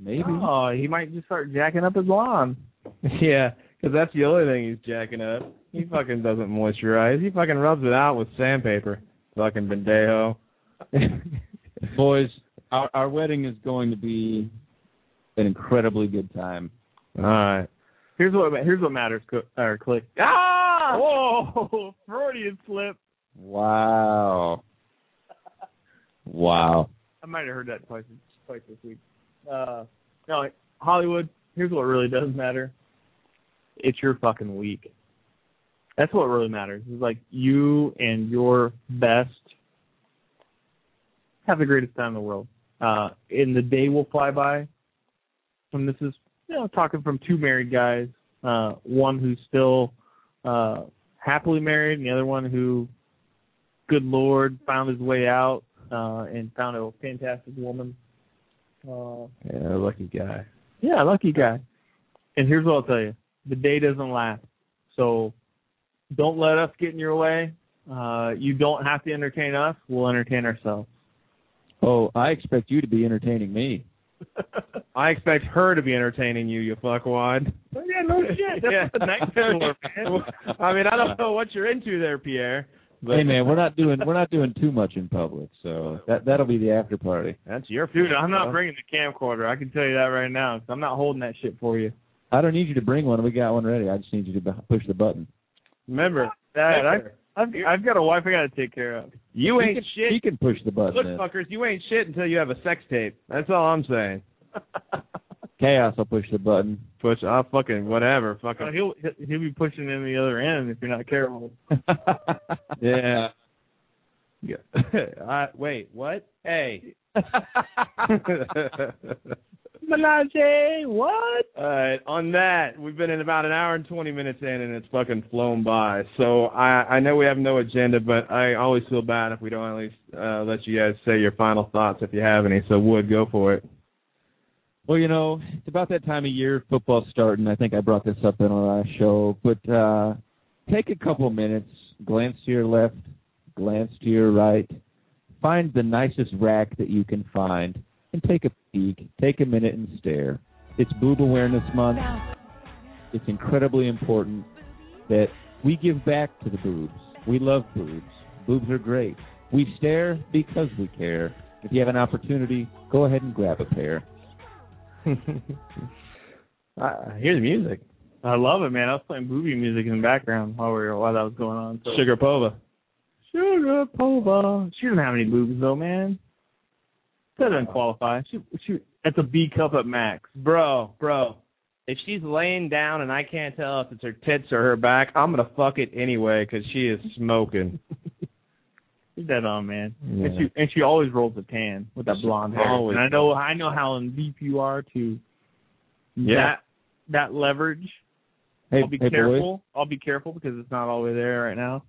S5: Maybe.
S11: Oh, he might just start jacking up his lawn.
S10: yeah, because that's the only thing he's jacking up. He fucking doesn't moisturize. He fucking rubs it out with sandpaper. Fucking bendejo.
S5: Boys, our, our wedding is going to be an incredibly good time.
S10: All right.
S11: Here's what here's what matters. Co- or click.
S10: Ah!
S11: Whoa, Freudian slip.
S5: Wow. Wow.
S11: I might have heard that twice twice this week. Uh, no, Hollywood. Here's what really does matter. It's your fucking week. That's what really matters. It's like you and your best have the greatest time in the world. Uh, and the day will fly by. And this is, you know, talking from two married guys. Uh, one who's still uh, happily married, and the other one who, good lord, found his way out uh, and found a fantastic woman. Uh,
S10: Yeah, lucky guy.
S11: yeah, lucky guy. And here's what I'll tell you: the day doesn't last. So don't let us get in your way. Uh, you don't have to entertain us. We'll entertain ourselves.
S5: Oh, I expect you to be entertaining me.
S10: I expect her to be entertaining you, you fuckwad.
S11: yeah, no shit. That's
S10: Yeah.
S11: what the night's for, man.
S10: I mean, I don't know what you're into there, Pierre. But
S5: hey man, we're not doing we're not doing too much in public, so that that'll be the after party.
S10: That's your
S11: Dude,
S10: fault,
S11: I'm not
S10: bro.
S11: bringing the camcorder. I can tell you that right now. 'cause I'm not holding that shit for you.
S5: I don't need you to bring one. We got one ready. I just need you to push the button.
S10: Remember,
S11: Dad, I've, I've I've got a wife I got to take care of.
S10: you
S5: He
S10: ain't
S5: can,
S10: shit.
S5: He can push the button.
S10: Look,
S5: in.
S10: fuckers, you ain't shit until you have a sex tape. That's all I'm saying.
S5: Chaos will push the button.
S10: Push, I'll fucking whatever.
S11: Uh,
S10: Fucking
S11: he'll he'll be pushing in the other end if you're not careful.
S10: yeah. Yeah. uh, wait, what? Hey.
S11: Menage, what?
S10: All right. On that, we've been in about an hour and twenty minutes in, and it's fucking flown by. So I I know we have no agenda, but I always feel bad if we don't at least uh, let you guys say your final thoughts if you have any. So Wood, go for it.
S5: Well, you know, it's about that time of year. Football's starting. I think I brought this up in our last show, but uh take a couple minutes, glance to your left, glance to your right, find the nicest rack that you can find, and take a peek. Take a minute and stare. It's Boob Awareness Month. It's incredibly important that we give back to the boobs. We love boobs. Boobs are great. We stare because we care. If you have an opportunity, go ahead and grab a pair.
S10: I hear the music.
S11: I love it, man. I was playing booby music in the background while we were while that was going on. So.
S10: Sugar Pova.
S11: Sugar Pova. She doesn't have any boobs though, man. That doesn't qualify. She she that's a B cup at max.
S10: Bro, bro. If she's laying down and I can't tell if it's her tits or her back, I'm gonna fuck it anyway because she is smoking.
S11: She's dead on, man.
S10: Yeah.
S11: And she and she always rolls a tan with that blonde hair.
S10: Always.
S11: And I know I know how in deep you are to
S10: Yeah.
S11: that that leverage.
S5: Hey,
S11: I'll be
S5: hey,
S11: careful.
S5: boys.
S11: I'll be careful because it's not all the way there right now.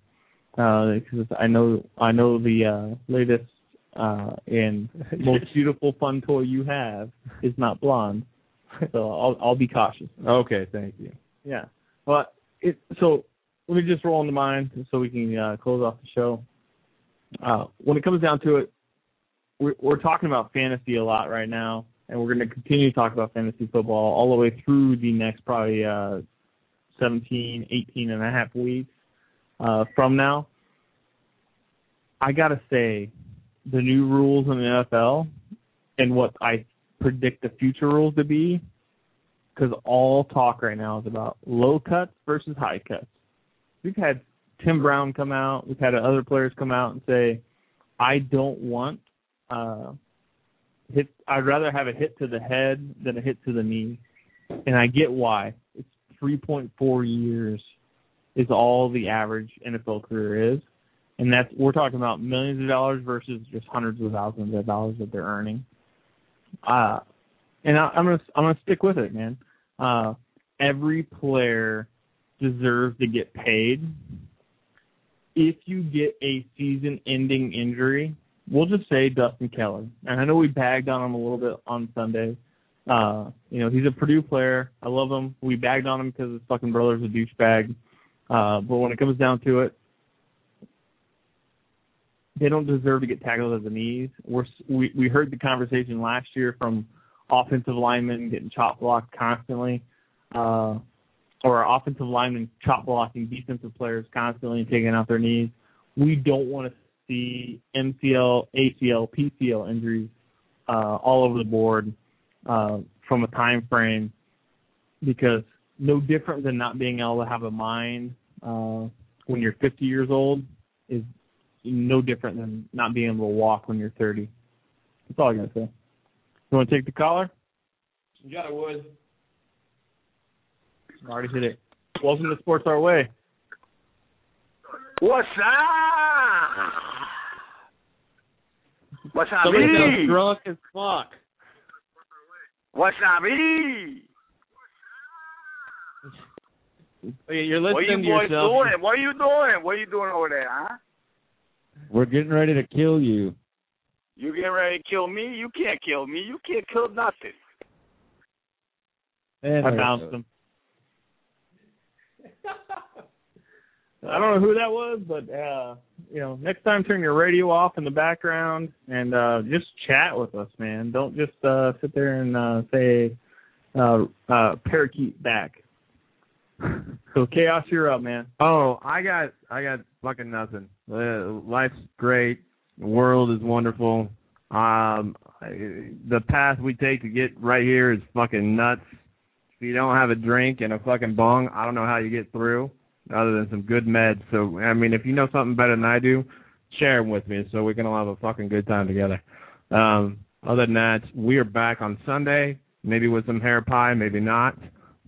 S11: Uh, because I know I know the uh, latest uh, and most beautiful fun toy you have is not blonde. So I'll I'll be cautious.
S10: Okay, thank you.
S11: Yeah. But it so let me just roll into mine so we can uh, close off the show. Uh, when it comes down to it, we're, we're talking about fantasy a lot right now, and we're going to continue to talk about fantasy football all the way through the next probably uh, 17, 18 and a half weeks uh, from now. I got to say, the new rules in the NFL and what I predict the future rules to be, because all talk right now is about low cuts versus high cuts. We've had Tim Brown come out. We've had other players come out and say, "I don't want uh, hit. I'd rather have a hit to the head than a hit to the knee." And I get why. It's 3.4 years is all the average NFL career is, and that's we're talking about millions of dollars versus just hundreds of thousands of dollars that they're earning. Uh, and I, I'm gonna I'm gonna stick with it, man. Uh, every player deserves to get paid. If you get a season-ending injury, we'll just say Dustin Keller. And I know we bagged on him a little bit on Sunday. Uh, you know, he's a Purdue player. I love him. We bagged on him because his fucking brother's a douchebag. Uh, but when it comes down to it, they don't deserve to get tackled at the knees. We're, we we heard the conversation last year from offensive linemen getting chop blocked constantly, uh, or offensive linemen chop blocking defensive players constantly and taking out their knees. We don't want to see MCL, ACL, PCL injuries uh, all over the board uh, from a time frame because no different than not being able to have a mind uh, when you're 50 years old is no different than not being able to walk when you're 30. That's all I gotta say. You want to take the caller?
S10: Yeah, I would.
S11: Already hit it. Welcome to Sports Our Way.
S3: What's up? What's up,
S10: Somebody
S3: me?
S10: drunk as fuck.
S3: What's up, me?
S10: You're
S3: What
S10: listening
S3: you
S10: to
S3: boys
S10: yourself.
S3: doing? What are you doing? What are you doing over there, huh?
S5: We're getting ready to kill you.
S3: You getting ready to kill me? You can't kill me. You can't kill nothing.
S5: And
S11: I
S5: there it
S11: bounced him. I don't know who that was, but uh, you know, next time turn your radio off in the background and uh just chat with us, man. Don't just uh sit there and uh say uh uh parakeet back. So chaos, you're up, man.
S10: Oh, I got I got fucking nothing. Uh, life's great. The world is wonderful. Um, the path we take to get right here is fucking nuts. If you don't have a drink and a fucking bong, I don't know how you get through, other than some good meds. So, I mean, if you know something better than I do, share them with me so we can all have a fucking good time together. Um, other than that, we are back on Sunday, maybe with some hair pie, maybe not.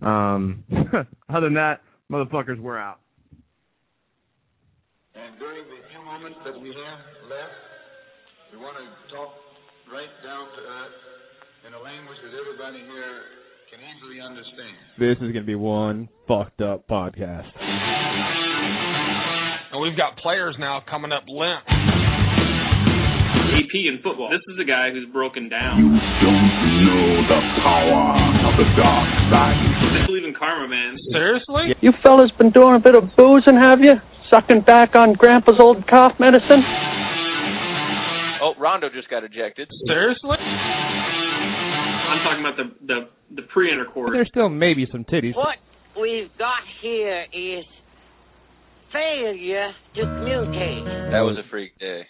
S10: Um, other than that, motherfuckers, we're out.
S14: And during the few moments that we have left, we want to talk right down to earth in a language that everybody here can easily understand.
S1: This is gonna be one fucked up podcast.
S8: And we've got players now coming up limp.
S6: AP in football. This is a guy who's broken down.
S7: You Don't know the power of the dark side.
S6: They believe in karma, man.
S8: Seriously?
S15: You fellas been doing a bit of boozing, have you? sucking back on Grandpa's old cough medicine?
S9: Oh, Rondo just got ejected.
S8: Seriously?
S6: I'm talking about the the the pre-intercourse.
S1: There's still maybe some titties.
S13: What we've got here is failure to communicate.
S9: That was a freak day.